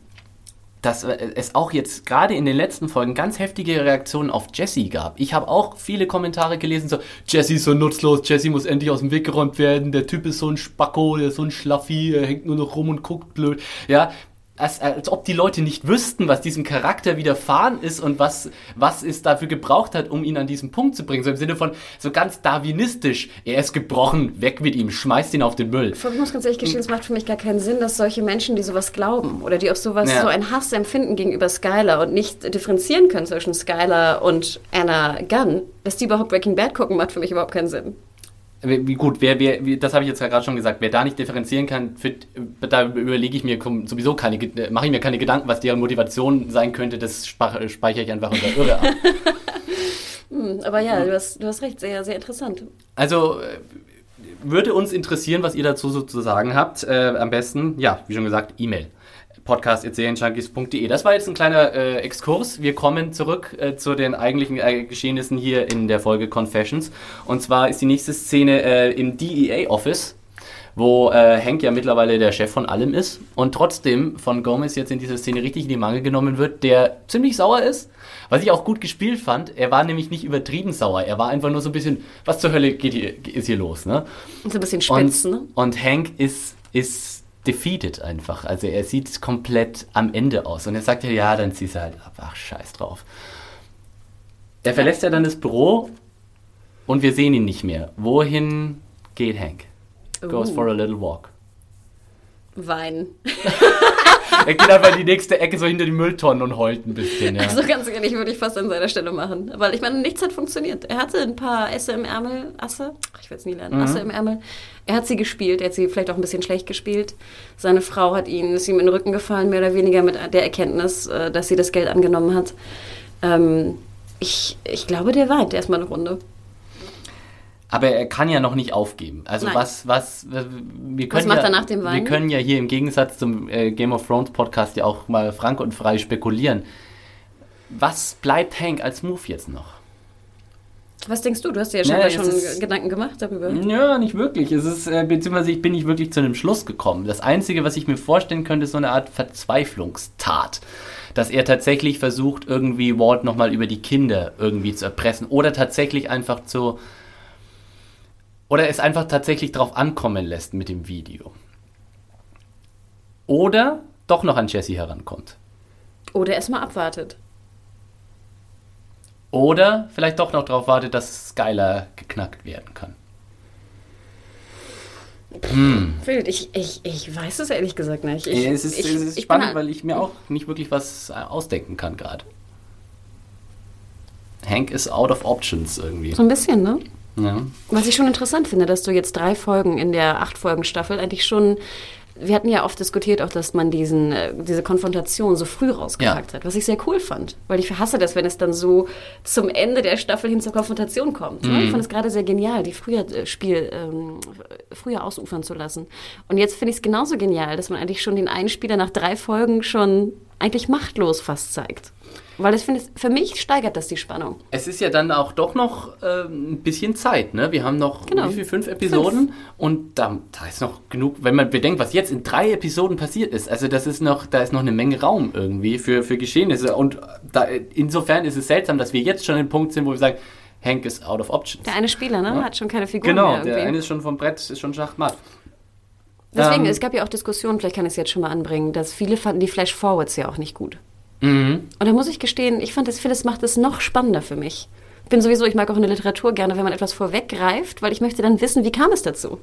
dass es auch jetzt gerade in den letzten Folgen ganz heftige Reaktionen auf Jesse gab. Ich habe auch viele Kommentare gelesen, so, Jesse ist so nutzlos, Jesse muss endlich aus dem Weg geräumt werden, der Typ ist so ein Spacko, der ist so ein Schlaffi, er hängt nur noch rum und guckt blöd. Ja, als, als ob die Leute nicht wüssten, was diesem Charakter widerfahren ist und was, was es dafür gebraucht hat, um ihn an diesen Punkt zu bringen. So im Sinne von, so ganz darwinistisch, er ist gebrochen, weg mit ihm, schmeißt ihn auf den Müll. Ich muss ganz ehrlich gestehen, es macht für mich gar keinen Sinn, dass solche Menschen, die sowas glauben oder die auf sowas ja. so einen Hass empfinden gegenüber Skylar und nicht differenzieren können zwischen Skylar und Anna Gunn, dass die überhaupt Breaking Bad gucken, macht für mich überhaupt keinen Sinn gut, wer, wer, das habe ich jetzt ja gerade schon gesagt, wer da nicht differenzieren kann, für, da überlege ich mir sowieso keine, mache ich mir keine Gedanken, was deren Motivation sein könnte, das speichere ich einfach unter Irre ab. hm, aber ja, du hast, du hast recht, sehr, sehr interessant. Also äh, würde uns interessieren, was ihr dazu so zu sagen habt. Äh, am besten, ja, wie schon gesagt, E-Mail podcast.serienjunkies.de. Das war jetzt ein kleiner äh, Exkurs. Wir kommen zurück äh, zu den eigentlichen äh, Geschehnissen hier in der Folge Confessions. Und zwar ist die nächste Szene äh, im DEA-Office, wo äh, Hank ja mittlerweile der Chef von allem ist und trotzdem von Gomez jetzt in dieser Szene richtig in die Mangel genommen wird, der ziemlich sauer ist. Was ich auch gut gespielt fand, er war nämlich nicht übertrieben sauer. Er war einfach nur so ein bisschen, was zur Hölle geht hier, ist hier los, ne? So ein bisschen spitz, und, ne? Und Hank ist, ist defeated einfach. Also er sieht komplett am Ende aus. Und er sagt ja, ja, dann ziehst du halt ab. Ach, scheiß drauf. Er verlässt ja dann das Büro und wir sehen ihn nicht mehr. Wohin geht Hank? Goes uh. for a little walk. Weinen. er geht einfach in die nächste Ecke so hinter die Mülltonnen und heult ein bisschen. Ja. Also ganz ehrlich, würde ich fast an seiner Stelle machen. Weil ich meine, nichts hat funktioniert. Er hatte ein paar Asse im Ärmel, Asse, ich werde es nie lernen, mhm. Asse im Ärmel. Er hat sie gespielt, er hat sie vielleicht auch ein bisschen schlecht gespielt. Seine Frau hat ihn, ist ihm in den Rücken gefallen, mehr oder weniger mit der Erkenntnis, äh, dass sie das Geld angenommen hat. Ähm, ich, ich glaube, der weint erstmal eine Runde. Aber er kann ja noch nicht aufgeben. Also Nein. was, was, wir können was macht ja, er nach dem Wein? Wir können ja hier im Gegensatz zum äh, Game of Thrones Podcast ja auch mal frank und frei spekulieren. Was bleibt Hank als Move jetzt noch? Was denkst du? Du hast dir ja, ja schon ist, Gedanken gemacht darüber. Ja, nicht wirklich. Es ist, äh, beziehungsweise ich bin nicht wirklich zu einem Schluss gekommen. Das Einzige, was ich mir vorstellen könnte, ist so eine Art Verzweiflungstat. Dass er tatsächlich versucht, irgendwie Walt nochmal über die Kinder irgendwie zu erpressen. Oder tatsächlich einfach zu, oder es einfach tatsächlich drauf ankommen lässt mit dem Video. Oder doch noch an Jesse herankommt. Oder erstmal abwartet. Oder vielleicht doch noch darauf wartet, dass Skylar geknackt werden kann. Hm. Ich, ich, ich weiß es ehrlich gesagt nicht. Ich, es ist, ich, es ist spannend, halt weil ich mir auch nicht wirklich was ausdenken kann gerade. Hank ist out of options irgendwie. So ein bisschen, ne? Ja. Was ich schon interessant finde, dass du jetzt drei Folgen in der acht Folgen Staffel eigentlich schon wir hatten ja oft diskutiert auch, dass man diesen, äh, diese Konfrontation so früh rausgepackt ja. hat, was ich sehr cool fand. Weil ich hasse das, wenn es dann so zum Ende der Staffel hin zur Konfrontation kommt. Ne? Mhm. Ich fand es gerade sehr genial, die früher äh, Spiel ähm, früher ausufern zu lassen. Und jetzt finde ich es genauso genial, dass man eigentlich schon den einen Spieler nach drei Folgen schon eigentlich machtlos fast zeigt. Weil das finde für mich steigert das die Spannung. Es ist ja dann auch doch noch äh, ein bisschen Zeit, ne? Wir haben noch genau. wie viel, fünf Episoden fünf. und da, da, ist noch genug, wenn man bedenkt, was jetzt in drei Episoden passiert ist. Also das ist noch, da ist noch eine Menge Raum irgendwie für, für Geschehnisse. Und da, insofern ist es seltsam, dass wir jetzt schon an dem Punkt sind, wo wir sagen, Hank ist out of options. Der eine Spieler, ne? Ja? Hat schon keine Figur genau, mehr. Genau, der eine ist schon vom Brett, ist schon schachmatt. Deswegen, ähm, es gab ja auch Diskussionen, vielleicht kann ich es jetzt schon mal anbringen, dass viele fanden die Flash-Forwards ja auch nicht gut. Mhm. Und da muss ich gestehen, ich fand das, vieles macht es noch spannender für mich. Ich bin sowieso, ich mag auch in der Literatur gerne, wenn man etwas vorweggreift, weil ich möchte dann wissen, wie kam es dazu.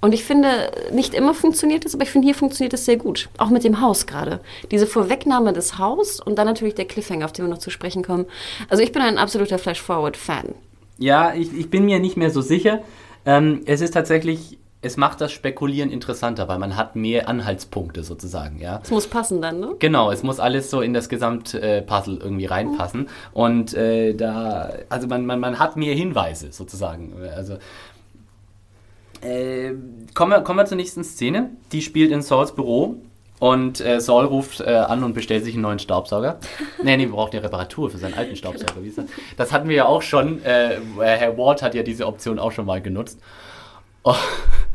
Und ich finde, nicht immer funktioniert es, aber ich finde, hier funktioniert es sehr gut. Auch mit dem Haus gerade. Diese Vorwegnahme des Haus und dann natürlich der Cliffhanger, auf den wir noch zu sprechen kommen. Also ich bin ein absoluter Flash-Forward-Fan. Ja, ich, ich bin mir nicht mehr so sicher. Ähm, es ist tatsächlich es macht das Spekulieren interessanter, weil man hat mehr Anhaltspunkte sozusagen, ja. Es muss passen dann, ne? Genau, es muss alles so in das Gesamtpuzzle irgendwie reinpassen. Mhm. Und äh, da, also man, man, man hat mehr Hinweise sozusagen. Also äh, kommen, wir, kommen wir zur nächsten Szene. Die spielt in Sauls Büro Und äh, Saul ruft äh, an und bestellt sich einen neuen Staubsauger. nee, nee, braucht eine Reparatur für seinen alten Staubsauger. Wie ist das? das hatten wir ja auch schon. Äh, Herr Ward hat ja diese Option auch schon mal genutzt. Oh,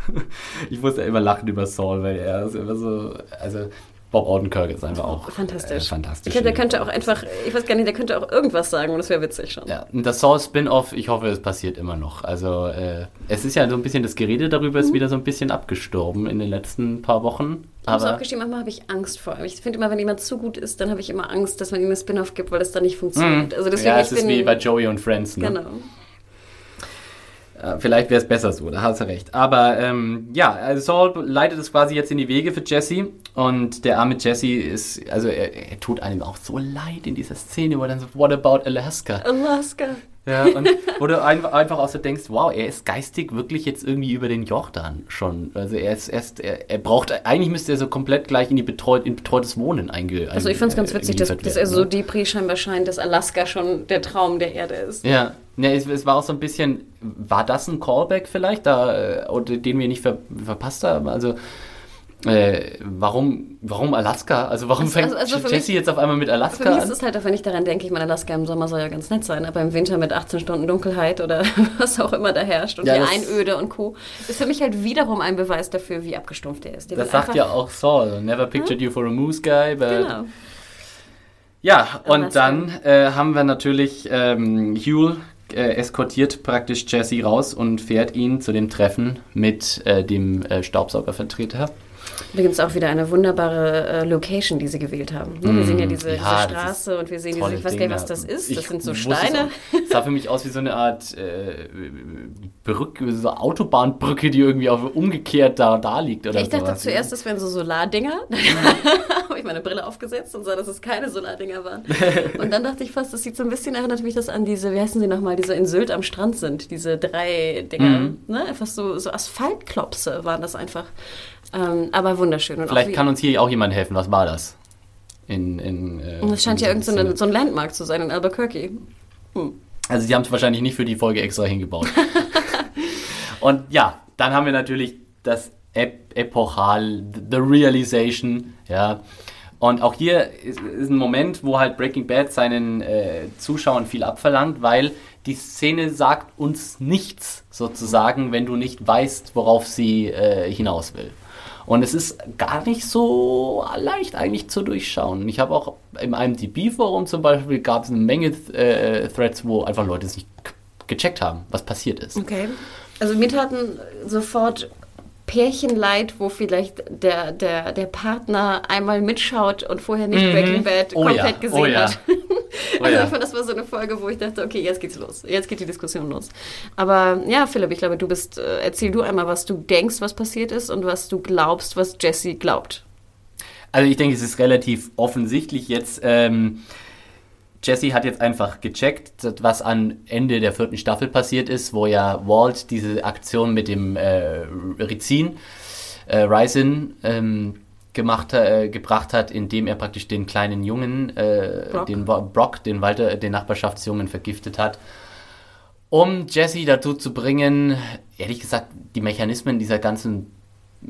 ich muss ja immer lachen über Saul, weil er ist immer so. Also, Bob Odenkirk ist einfach auch fantastisch. Äh, fantastisch. Ich glaube, der könnte auch einfach, ich weiß gar nicht, der könnte auch irgendwas sagen und das wäre witzig schon. Ja, und das Saul Spin-off, ich hoffe, es passiert immer noch. Also äh, es ist ja so ein bisschen das Gerede darüber, mhm. ist wieder so ein bisschen abgestorben in den letzten paar Wochen. Ich habe es aufgeschrieben, manchmal habe ich Angst vor. Ich finde immer, wenn jemand zu gut ist, dann habe ich immer Angst, dass man ihm eine Spin-off gibt, weil das dann nicht funktioniert. Mhm. Also deswegen, ja, es ist wie bei Joey und Friends. Ne? Genau. Äh, vielleicht wäre es besser so, da hast du recht. Aber ähm, ja, also Saul leitet es quasi jetzt in die Wege für Jesse und der arme Jesse ist, also er, er, tut einem auch so leid in dieser Szene, wo er dann so, what about Alaska? Alaska. Ja, und wo du einfach auch so denkst, wow, er ist geistig wirklich jetzt irgendwie über den Jordan schon. Also er ist erst, er, er braucht, eigentlich müsste er so komplett gleich in die betreut, in betreutes Wohnen einge. Also ich fand es ganz witzig, dass, dass er so ne? Depri scheinbar scheint, dass Alaska schon der Traum der Erde ist. Ja, Ne, es, es, war auch so ein bisschen, war das ein Callback vielleicht, da, äh, oder, den wir nicht ver, verpasst haben? Also, äh, warum, warum Alaska? Also warum also, fängt also, also Jesse jetzt auf einmal mit Alaska an? Für mich ist es halt, wenn ich daran denke, ich meine, Alaska im Sommer soll ja ganz nett sein, aber im Winter mit 18 Stunden Dunkelheit oder was auch immer da herrscht und ja, die Einöde und Co. ist für mich halt wiederum ein Beweis dafür, wie abgestumpft er ist. Der das sagt ja auch Saul, never pictured hm? you for a moose guy, but... Genau. Ja, und dann äh, haben wir natürlich ähm, Huel äh, eskortiert praktisch Jesse raus und fährt ihn zu dem Treffen mit äh, dem äh, Staubsaugervertreter. Übrigens auch wieder eine wunderbare äh, Location, die sie gewählt haben. Ne? Wir sehen ja diese, ja, diese Straße und wir sehen diese, ich weiß gar nicht, was das ist. Das sind so Steine. Es sah für mich aus wie so eine Art äh, Brücke, so Autobahnbrücke, die irgendwie auch umgekehrt da, da liegt. Oder ich dachte sowas. zuerst, das wären so Solardinger. habe ich meine Brille aufgesetzt und sah, dass es keine Solardinger waren. Und dann dachte ich fast, das sieht so ein bisschen, erinnert mich das an diese, wie heißen sie nochmal, diese in Sylt am Strand sind, diese drei Dinger. Mhm. Ne? Einfach so, so Asphaltklopse waren das einfach. Ähm, aber wunderschön. Und Vielleicht kann uns hier auch jemand helfen. Was war das? In, in, äh, und es scheint ja irgendein so, ein Landmark zu sein in Albuquerque. Hm. Also sie haben es wahrscheinlich nicht für die Folge extra hingebaut. und ja, dann haben wir natürlich das Ep Epochal, The Realization, ja. Und auch hier ist, ist, ein Moment, wo halt Breaking Bad seinen äh, Zuschauern viel abverlangt, weil die Szene sagt uns nichts sozusagen, wenn du nicht weißt, worauf sie äh, hinaus will. Und es ist gar nicht so leicht eigentlich zu durchschauen. Ich habe auch im IMDb-Forum zum Beispiel gab es eine Menge äh, Threads, wo einfach Leute es nicht gecheckt haben, was passiert ist. Okay. Also mir taten sofort Pärchenleid, wo vielleicht der, der, der Partner einmal mitschaut und vorher nicht mhm. Breaking Bad oh komplett ja. gesehen oh ja. hat. Oh also ja. ich fand, das war so eine Folge, wo ich dachte, okay, jetzt geht's los. Jetzt geht die Diskussion los. Aber ja, Philipp, ich glaube, du bist, äh, erzähl du einmal, was du denkst, was passiert ist und was du glaubst, was Jesse glaubt. Also ich denke, es ist relativ offensichtlich jetzt. Ähm, Jesse hat jetzt einfach gecheckt, was am Ende der vierten Staffel passiert ist, wo ja Walt diese Aktion mit dem äh, Rizin, äh, Ryzen, ähm, gemacht, äh, gebracht hat, indem er praktisch den kleinen Jungen, äh, Brock. den Brock, den Walter, den Nachbarschaftsjungen vergiftet hat, um Jesse dazu zu bringen, ehrlich gesagt, die Mechanismen dieser ganzen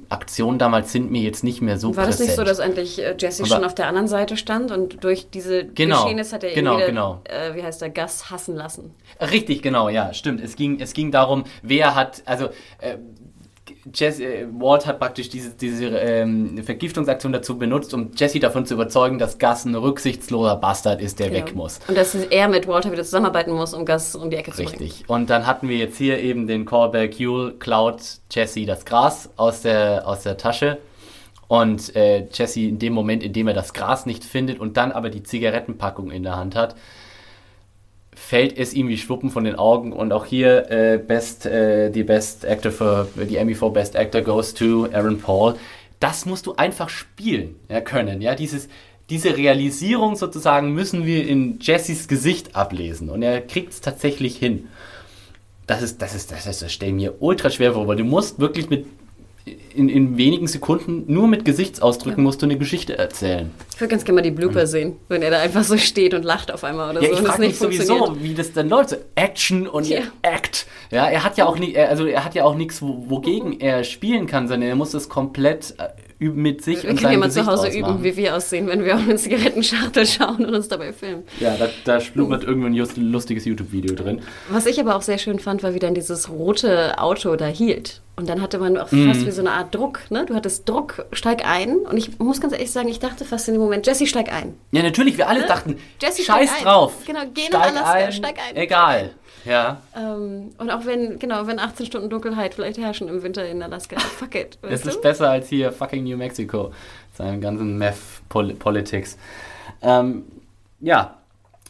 Aktion damals sind mir jetzt nicht mehr so War präsent. das nicht so, dass eigentlich äh, Jesse Aber schon auf der anderen Seite stand und durch diese genau, Geschehnisse hat er genau, wieder, genau. Äh, wie heißt der, Gas hassen lassen? Richtig, genau, ja, stimmt. Es ging, es ging darum, wer hat, also äh, Jesse, äh, Walt hat praktisch diese, diese ähm, Vergiftungsaktion dazu benutzt, um Jesse davon zu überzeugen, dass Gus ein rücksichtsloser Bastard ist, der genau. weg muss. Und dass er mit Walter wieder zusammenarbeiten muss, um Gus um die Ecke zu bringen. Richtig. Und dann hatten wir jetzt hier eben den Callback, Yule klaut Jesse das Gras aus der, aus der Tasche. Und äh, Jesse in dem Moment, in dem er das Gras nicht findet und dann aber die Zigarettenpackung in der Hand hat, fällt es ihm wie Schwuppen von den Augen und auch hier äh, best, äh, die Best Actor für die Emmy for Best Actor goes to Aaron Paul. Das musst du einfach spielen ja, können. Ja, dieses, diese Realisierung sozusagen müssen wir in Jessys Gesicht ablesen und er kriegt es tatsächlich hin. Das ist, das ist, das ist, das stelle mir ultra schwer vor, weil du musst wirklich mit in, in wenigen Sekunden nur mit Gesichtsausdrücken ja. musst du eine Geschichte erzählen. Ich würde ganz gerne mal die Blooper mhm. sehen, wenn er da einfach so steht und lacht auf einmal oder ja, so. Ich frage mich sowieso, wie das dann läuft. So Action und ja. Act. Ja, er hat ja auch nie, also er hat ja auch nichts, wogegen mhm. er spielen kann, sondern er muss das komplett äh, mit sich wir und können ja seinem mal zu Hause ausmachen. üben, wie wir aussehen, wenn wir auf eine Zigarettenschachtel schauen und uns dabei filmen. Ja, da, da schlummert irgendwann ein lustiges YouTube-Video drin. Was ich aber auch sehr schön fand, war, wie dann dieses rote Auto da hielt. Und dann hatte man auch Mhm. fast wie so eine Art Druck. Ne? Du hattest Druck, steig ein. Und ich muss ganz ehrlich sagen, ich dachte fast in dem Moment, Jesse, steig ein. Ja, natürlich, wir alle dachten, Jesse, scheiß drauf. Genau, geh nach Alaska, ein, steig ein. Egal. Ja, Ähm, und auch wenn, genau, wenn 18 Stunden Dunkelheit vielleicht herrschen im Winter in Alaska, fuck it. es ist besser als hier fucking New Mexico. Seinen ganzen Meth-Politics. Ähm, ja,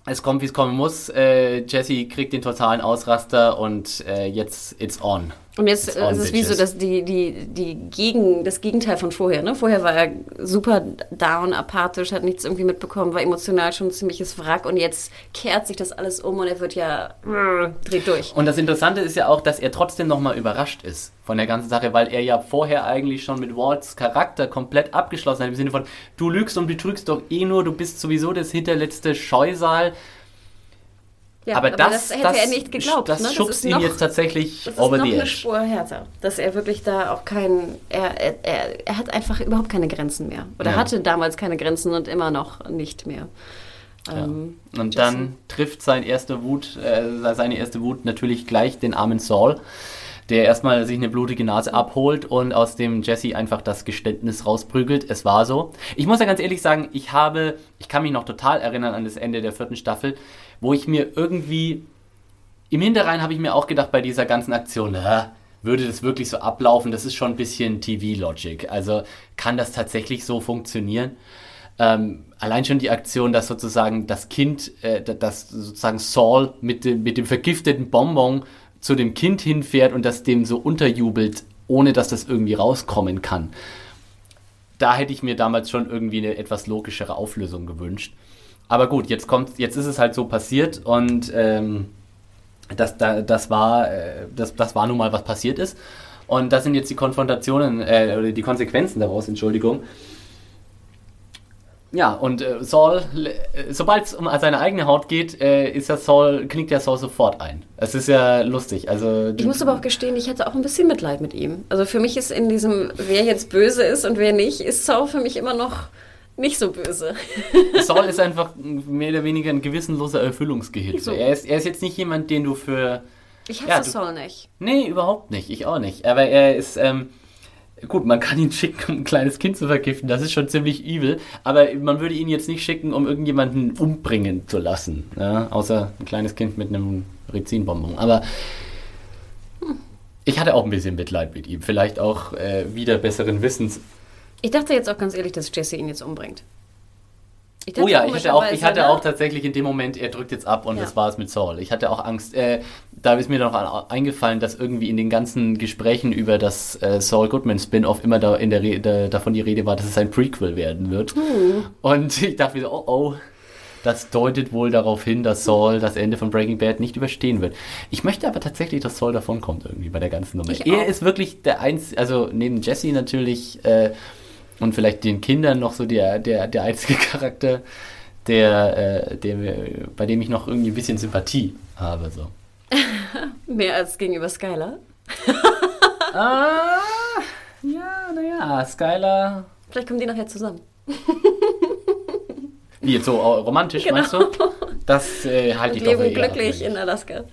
es kommt, wie es kommen muss. Äh, Jesse kriegt den totalen Ausraster und äh, jetzt it's on. Und jetzt äh, ist es wie so dass die, die, die Gegen, das Gegenteil von vorher. Ne? Vorher war er super down, apathisch, hat nichts irgendwie mitbekommen, war emotional schon ein ziemliches Wrack und jetzt kehrt sich das alles um und er wird ja äh, dreht durch. Und das Interessante ist ja auch, dass er trotzdem nochmal überrascht ist von der ganzen Sache, weil er ja vorher eigentlich schon mit Walts Charakter komplett abgeschlossen hat. Im Sinne von, du lügst und betrügst doch eh nur, du bist sowieso das hinterletzte Scheusal. Ja, aber, das, hätte das, er nicht geglaubt. Das ne? schubst ihn noch- jetzt tatsächlich Das ist over noch the eine edge. Spur härter, dass er wirklich da auch kein, er, er, er, er hat einfach überhaupt keine Grenzen mehr. Oder Ja. hatte damals keine Grenzen und immer noch nicht mehr. Ähm, Und Jesse. dann trifft sein erste Wut, äh, seine erste Wut natürlich gleich den armen Saul, der erstmal sich eine blutige Nase abholt und aus dem Jesse einfach das Geständnis rausprügelt. Es war so. Ich muss ja ganz ehrlich sagen, ich habe, ich kann mich noch total erinnern an das Ende der vierten Staffel, wo ich mir irgendwie im Hinterrhein habe ich mir auch gedacht bei dieser ganzen Aktion, na, würde das wirklich so ablaufen? Das ist schon ein bisschen TV-Logic. Also kann das tatsächlich so funktionieren? Ähm, allein schon die Aktion, dass sozusagen das Kind, äh, da- dass sozusagen Saul mit dem, mit dem vergifteten Bonbon zu dem Kind hinfährt und das dem so unterjubelt, ohne dass das irgendwie rauskommen kann. Da hätte ich mir damals schon irgendwie eine etwas logischere Auflösung gewünscht. Aber gut, jetzt kommt, jetzt ist es halt so passiert und ähm, das, da, das, war, äh, das, das war nun mal, was passiert ist. Und das sind jetzt die Konfrontationen, äh, oder die Konsequenzen daraus, Entschuldigung. Ja, und äh, Saul, äh, sobald es um seine eigene Haut geht, äh, ist der Saul, knickt der Saul sofort ein. Es ist ja lustig. Also, Ich muss aber auch gestehen, ich hatte auch ein bisschen Mitleid mit ihm. Also für mich ist in diesem, wer jetzt böse ist und wer nicht, ist Saul für mich immer noch nicht so böse. Saul ist einfach mehr oder weniger ein gewissenloser Erfüllungsgehilfe. Er, ist, er ist jetzt nicht jemand, den du für. Ich Ja, hasse du- Saul nicht. Nee, überhaupt nicht. Ich auch nicht. Aber er ist. Ähm, gut, man kann ihn schicken, um ein kleines Kind zu vergiften. Das ist schon ziemlich evil. Aber man würde ihn jetzt nicht schicken, um irgendjemanden umbringen zu lassen. Ja? Außer ein kleines Kind mit einem Rizinbonbon. Aber. Ich hatte auch ein bisschen Mitleid mit ihm. Vielleicht auch äh, wieder besseren Wissens. Ich dachte jetzt auch ganz ehrlich, dass Jesse ihn jetzt umbringt. Oh ja, ich hatte, auch, ich hatte ne? auch tatsächlich in dem Moment, er drückt jetzt ab und Ja. das war es mit Saul. Ich hatte auch Angst. Äh, da ist mir noch an- eingefallen, dass irgendwie in den ganzen Gesprächen über das äh, Saul Goodman Spin-off immer da in der Re da, davon die Rede war, dass es ein Prequel werden wird. Hm. Und ich dachte mir so, oh oh, das deutet wohl darauf hin, dass Saul das Ende von Breaking Bad nicht überstehen wird. Ich möchte aber tatsächlich, dass Saul davonkommt irgendwie bei der ganzen Nummer. Er ist wirklich der einzige, also neben Jesse natürlich äh, und vielleicht den Kindern noch so der, der, der einzige Charakter, der, äh, der, bei dem ich noch irgendwie ein bisschen Sympathie habe. So. Mehr als gegenüber Skylar. Ah, ja, naja, Skylar. Vielleicht kommen die nachher zusammen. Wie jetzt so romantisch, Genau. meinst du? Das äh, halte ich doch für glücklich in Alaska.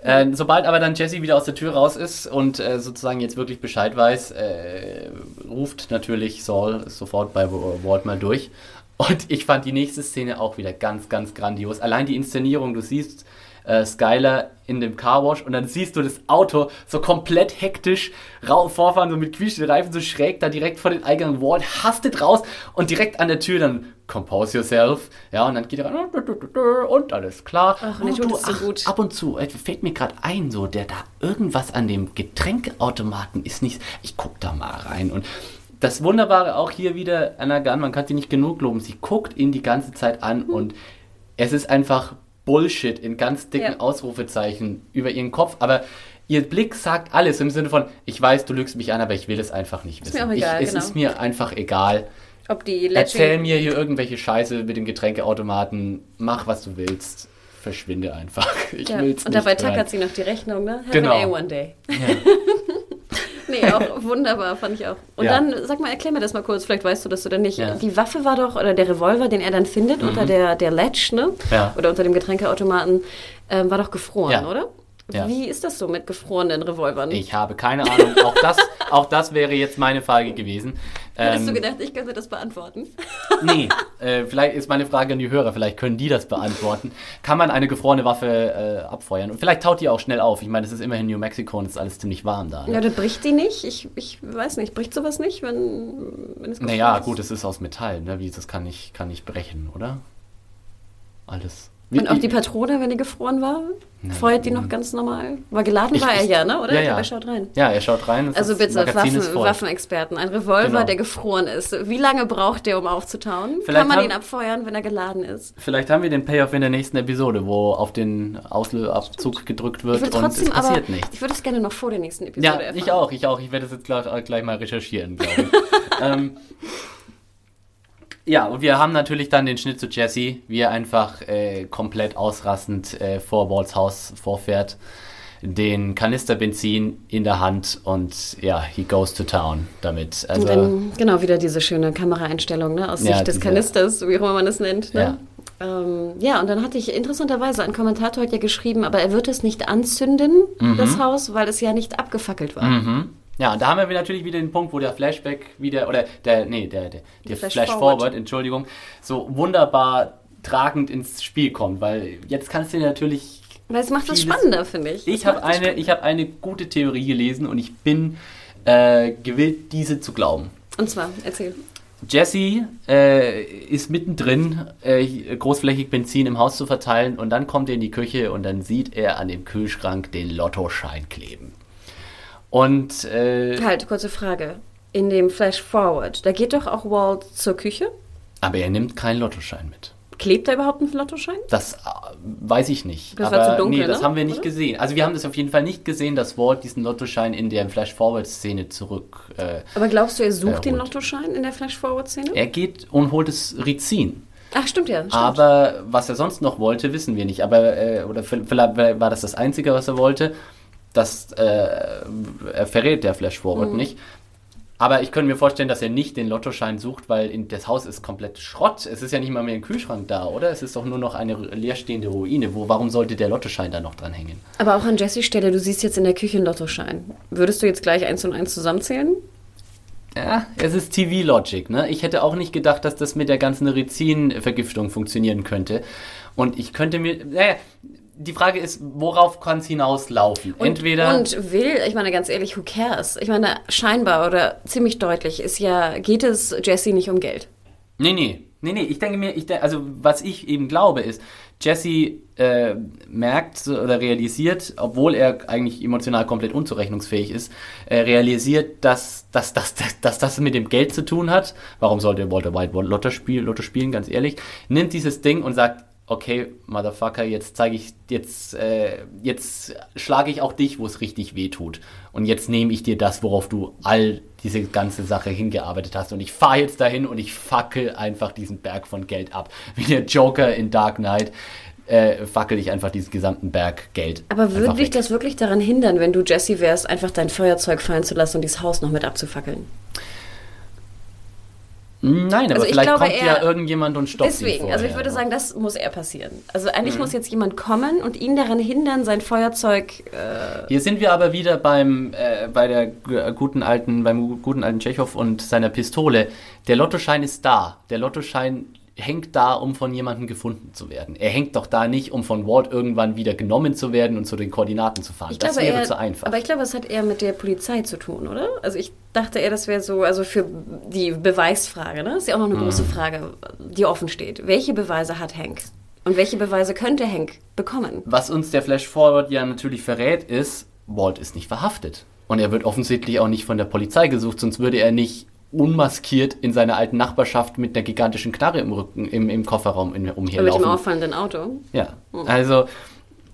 Äh, sobald aber dann Jesse wieder aus der Tür raus ist und äh, sozusagen jetzt wirklich Bescheid weiß, äh, ruft natürlich Saul sofort bei Walt mal durch. Und ich fand die nächste Szene auch wieder ganz, ganz grandios. Allein die Inszenierung, du siehst äh, Skylar in dem Carwash und dann siehst du das Auto so komplett hektisch vorfahren, so mit quietschenden Reifen, so schräg da direkt vor den Eingang. Walt hastet raus und direkt an der Tür dann compose yourself. Ja, und dann geht er ran und alles klar. Ach, und er tut es so gut. Ab und zu, äh, fällt mir gerade ein, so, der da irgendwas an dem Getränkeautomaten ist nicht. Ich guck da mal rein. Und das Wunderbare auch hier wieder, Anna Gunn, man kann sie nicht genug loben. Sie guckt ihn die ganze Zeit an und es ist einfach Bullshit in ganz dicken Ja. Ausrufezeichen über ihren Kopf. Aber ihr Blick sagt alles im Sinne von, ich weiß, du lügst mich an, aber ich will es einfach nicht wissen. mir auch egal, ich, es genau. ist mir einfach egal. Ob die Erzähl mir hier irgendwelche Scheiße mit dem Getränkeautomaten. Mach, was du willst. Verschwinde einfach. Ich Ja. will's Und dabei nicht tackert sie noch die Rechnung, ne? Have Genau. an A one day. nee, nee, auch wunderbar, fand ich auch. Und ja. dann, sag mal, erklär mir das mal kurz, vielleicht weißt du das oder nicht. Ja. Die Waffe war doch, oder der Revolver, den er dann findet mhm. unter der, der Ledge, ne? Ja. Oder unter dem Getränkeautomaten, ähm, war doch gefroren, oder? Ja. Wie ist das so mit gefrorenen Revolvern? Ich habe keine Ahnung. Auch das, auch das wäre jetzt meine Frage gewesen. Hättest ähm, du gedacht, ich könnte das beantworten? nee, äh, vielleicht ist meine Frage an die Hörer, vielleicht können die das beantworten. Kann man eine gefrorene Waffe äh, abfeuern? Und vielleicht taut die auch schnell auf. Ich meine, es ist immerhin New Mexico und es ist alles ziemlich warm da. Ne? Ja, dann bricht die nicht. Ich, ich weiß nicht, bricht sowas nicht, wenn, wenn es Naja, ist? gut, es ist aus Metall. Ne? Wie, das kann ich, kann ich brechen, oder? Alles. Wie, und auch die Patrone, wenn die gefroren war, feuert die noch ganz normal? Weil geladen ich, war er ja, ne? oder? Ja, ja. Er schaut rein. Ja, er schaut rein. Also bitte, Waffen, Waffenexperten. Ein Revolver, genau. der gefroren ist. Wie lange braucht der, um aufzutauen? Vielleicht Kann man haben, ihn abfeuern, wenn er geladen ist? Vielleicht haben wir den Payoff in der nächsten Episode, wo auf den Auslösabzug gedrückt wird und trotzdem, es passiert aber, nichts. Ich würde es gerne noch vor der nächsten Episode Ja, erfahren. ich auch, ich auch. Ich werde das jetzt gleich, gleich mal recherchieren, glaube ich. ähm, ja, und wir haben natürlich dann den Schnitt zu Jesse, wie er einfach äh, komplett ausrastend äh, vor Walls Haus vorfährt, den Kanister Benzin in der Hand und ja, he goes to town damit. Also, dann, genau, wieder diese schöne Kameraeinstellung ne, aus Sicht ja, des Kanisters, wie auch immer man es nennt. Ne? Ja. Ähm, ja, und dann hatte ich interessanterweise, ein Kommentator hat ja geschrieben, aber er wird es nicht anzünden, mhm. das Haus, weil es ja nicht abgefackelt war. Mhm. Ja, und da haben wir natürlich wieder den Punkt, wo der Flashback wieder, oder der, nee, der, der, der Flash, Flash Forward. Forward, Entschuldigung, so wunderbar tragend ins Spiel kommt, weil jetzt kannst du natürlich. Weil es macht das spannender, finde ich. Ich habe eine, hab eine gute Theorie gelesen und ich bin äh, gewillt, diese zu glauben. Und zwar, erzähl. Jesse äh, ist mittendrin, äh, großflächig Benzin im Haus zu verteilen und dann kommt er in die Küche und dann sieht er an dem Kühlschrank den Lottoschein kleben. Und äh, halt, kurze Frage. In dem Flash Forward, da geht doch auch Walt zur Küche? Aber er nimmt keinen Lottoschein mit. Klebt da überhaupt ein Lottoschein? Das äh, weiß ich nicht. Das aber war zu dunkel, nee, das ne? haben wir nicht Oder? gesehen. Also wir haben das auf jeden Fall nicht gesehen, dass Walt diesen Lottoschein in der Flash Forward Szene zurück. Äh, aber glaubst du, er sucht äh, den Lottoschein in der Flash Forward Szene? Er geht und holt das Rizin. Ach, stimmt ja. Stimmt. Aber was er sonst noch wollte, wissen wir nicht. Aber äh, oder vielleicht war das das Einzige, was er wollte das äh, verrät der Flash Forward mhm. nicht. Aber ich könnte mir vorstellen, dass er nicht den Lottoschein sucht, weil in, das Haus ist komplett Schrott. Es ist ja nicht mal mehr ein Kühlschrank da, oder? Es ist doch nur noch eine leerstehende Ruine. Wo, warum sollte der Lottoschein da noch dran hängen? Aber auch an Jessys Stelle, du siehst jetzt in der Küche einen Lottoschein. Würdest du jetzt gleich eins und eins zusammenzählen? Ja, es ist TV-Logic, ne? Ich hätte auch nicht gedacht, dass das mit der ganzen Rizin-Vergiftung funktionieren könnte. Und ich könnte mir, naja, die Frage ist, worauf kann es hinauslaufen? Und, Entweder. Und will, ich meine ganz ehrlich, who cares? Ich meine, scheinbar oder ziemlich deutlich ist ja, geht es Jesse nicht um Geld. Nee, nee. Nee, nee, ich denke mir, ich denke, also was ich eben glaube ist, Jesse äh, merkt oder realisiert, obwohl er eigentlich emotional komplett unzurechnungsfähig ist, äh, realisiert, dass, dass, dass, dass, dass das mit dem Geld zu tun hat. Warum sollte Walter White Lotto, spiel, Lotto spielen, ganz ehrlich? Nimmt dieses Ding und sagt, okay, Motherfucker, jetzt zeige ich, jetzt, äh, jetzt schlage ich auch dich, wo es richtig weh tut. Und jetzt nehme ich dir das, worauf du all diese ganze Sache hingearbeitet hast. Und ich fahre jetzt dahin und ich fackel einfach diesen Berg von Geld ab. Wie der Joker in Dark Knight. Äh, fackel ich einfach diesen gesamten Berg Geld. Aber würde dich das wirklich daran hindern, wenn du Jesse wärst, einfach dein Feuerzeug fallen zu lassen und dieses Haus noch mit abzufackeln? Nein, aber also vielleicht glaube, kommt ja irgendjemand und stoppt deswegen, ihn Deswegen, also ich würde sagen, das muss eher passieren. Also eigentlich mhm. muss jetzt jemand kommen und ihn daran hindern, sein Feuerzeug. Äh Hier sind wir aber wieder beim äh, bei der guten alten beim guten alten Tschechow und seiner Pistole. Der Lottoschein ist da. Der Lottoschein hängt da, um von jemandem gefunden zu werden. Er hängt doch da nicht, um von Ward irgendwann wieder genommen zu werden und zu den Koordinaten zu fahren. Ich das glaube, wäre eher, zu einfach. Aber ich glaube, es hat eher mit der Polizei zu tun, oder? Also ich dachte eher, das wäre so, also für die Beweisfrage, ne? Das ist ja auch noch eine hm. große Frage, die offen steht. Welche Beweise hat Hank? Und welche Beweise könnte Hank bekommen? Was uns der Flash Forward ja natürlich verrät, ist, Walt ist nicht verhaftet. Und er wird offensichtlich auch nicht von der Polizei gesucht, sonst würde er nicht unmaskiert in seiner alten Nachbarschaft mit einer gigantischen Knarre im Rücken, im, im Kofferraum in, umherlaufen. Mit dem auffallenden Auto. Ja, hm. also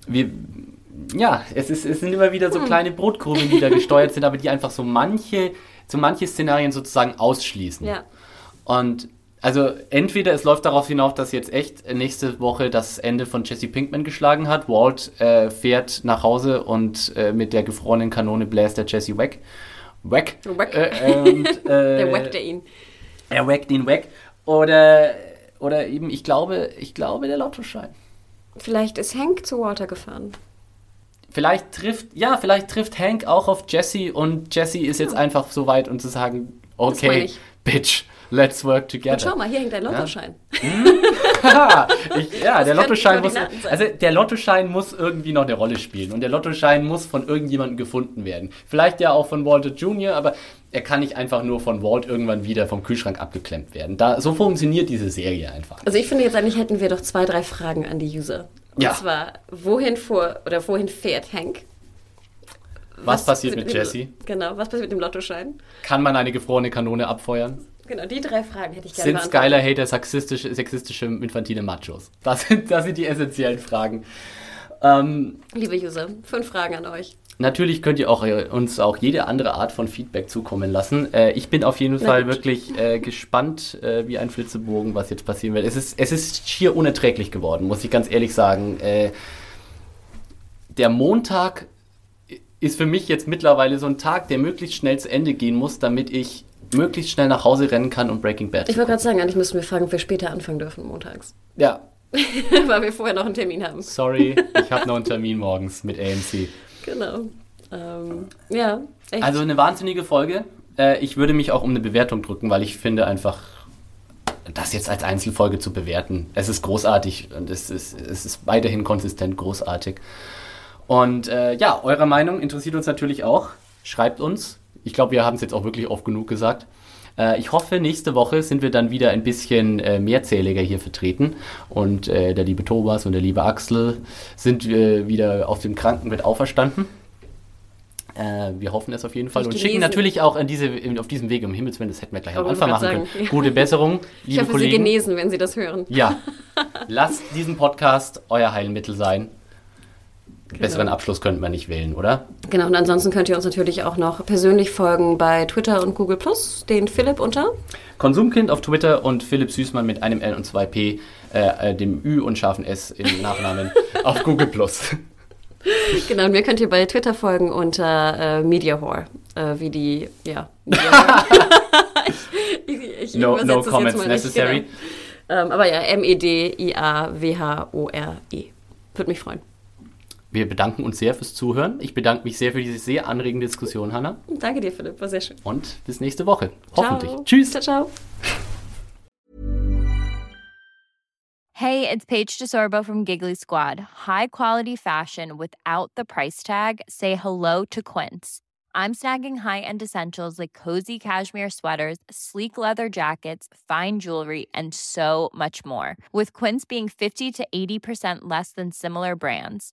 wir, ja, es, ist, es sind immer wieder so hm. kleine Brotkugeln, die da gesteuert sind, aber die einfach so manche, so manche Szenarien sozusagen ausschließen. Ja. Und also entweder es läuft darauf hinaus, dass jetzt echt nächste Woche das Ende von Jesse Pinkman geschlagen hat. Walt äh, fährt nach Hause und äh, mit der gefrorenen Kanone bläst der Jesse weg. Wack. Wack. Äh, und, äh, Der wackte ihn. Er wackt ihn weg. Oder, oder eben, ich glaube, ich glaube, der Lottoschein. Vielleicht ist Hank zu Walter gefahren. Vielleicht trifft, ja, vielleicht trifft Hank auch auf Jesse und Jesse ist jetzt einfach so weit, um zu sagen, okay. Bitch, let's work Und together. schau mal, hier hängt dein Lottoschein. Ja, ich, ja der könnten Lottoschein muss, also der Lottoschein muss irgendwie noch eine Rolle spielen und der Lottoschein muss von irgendjemandem gefunden werden. Vielleicht ja auch von Walter Jr., aber er kann nicht einfach nur von Walt irgendwann wieder vom Kühlschrank abgeklemmt werden. Da, so funktioniert diese Serie einfach. Also ich finde jetzt eigentlich hätten wir doch zwei, drei Fragen an die User. Und Ja. zwar, wohin fuhr oder wohin fährt Hank? Was passiert mit dem- Jesse? Genau, was passiert mit dem Lottoschein? Kann man eine gefrorene Kanone abfeuern? Genau, die drei Fragen hätte ich gerne Sind Skyler Hater sexistische, sexistische infantile Machos? Das sind, das sind die essentiellen Fragen. Ähm, Liebe User, fünf Fragen an euch. Natürlich könnt ihr auch, äh, uns auch jede andere Art von Feedback zukommen lassen. Äh, ich bin auf jeden Na Fall gut. wirklich äh, gespannt äh, wie ein Flitzebogen, was jetzt passieren wird. Es ist, es ist schier unerträglich geworden, muss ich ganz ehrlich sagen. Äh, der Montag ist für mich jetzt mittlerweile so ein Tag, der möglichst schnell zu Ende gehen muss, damit ich möglichst schnell nach Hause rennen kann und Breaking Bad Ich wollte gerade sagen, eigentlich müssten wir fragen, ob wir später anfangen dürfen montags. Ja, Weil wir vorher noch einen Termin haben. sorry, ich habe noch einen Termin morgens mit AMC. Genau. Ähm, ja, echt. Also eine wahnsinnige Folge. Äh, ich würde mich auch um eine Bewertung drücken, weil ich finde einfach, das jetzt als Einzelfolge zu bewerten, es ist großartig und es ist, es ist weiterhin konsistent großartig. Und äh, ja, eure Meinung interessiert uns natürlich auch. Schreibt uns. Ich glaube, wir haben es jetzt auch wirklich oft genug gesagt. Äh, ich hoffe, nächste Woche sind wir dann wieder ein bisschen äh, mehrzähliger hier vertreten. Und äh, der liebe Thomas und der liebe Axel sind äh, wieder auf dem Krankenbett auferstanden. Äh, wir hoffen es auf jeden Fall und schicken natürlich auch an diese, auf diesem Weg, um Himmels Willen, das hätten wir gleich am Aber Anfang machen können. sagen, ja. Gute Besserung, ich liebe hoffe, Kollegen. Sie genesen, wenn Sie das hören. Ja, lasst diesen Podcast euer Heilmittel sein. Besseren Abschluss könnten wir nicht wählen, oder? Genau, und ansonsten könnt ihr uns natürlich auch noch persönlich folgen bei Twitter und Google Plus, den Philipp unter. Konsumkind auf Twitter und Philipp Süßmann mit einem L und zwei P, äh, äh, dem Ü und scharfen S im Nachnamen auf Google Plus. Genau, und mir könnt ihr bei Twitter folgen unter äh, Media Whore, äh, wie die, ja. Ich, ich No, no comments mal nicht, necessary. Genau. Ähm, aber ja, M-E-D-I-A-W-H-O-R-E. Würde mich freuen. Wir bedanken uns sehr fürs Zuhören. Ich bedanke mich sehr für diese sehr anregende Diskussion, Hanna. Danke dir, Philipp, war sehr schön. Und bis nächste Woche. Hoffentlich. Ciao. Tschüss. Ciao, ciao. Hey, it's Paige DeSorbo from Giggly Squad. High quality fashion without the price tag. Say hello to Quince. I'm snagging high-end essentials like cozy cashmere sweaters, sleek leather jackets, fine jewelry, and so much more. With Quince being 50 to 80% less than similar brands.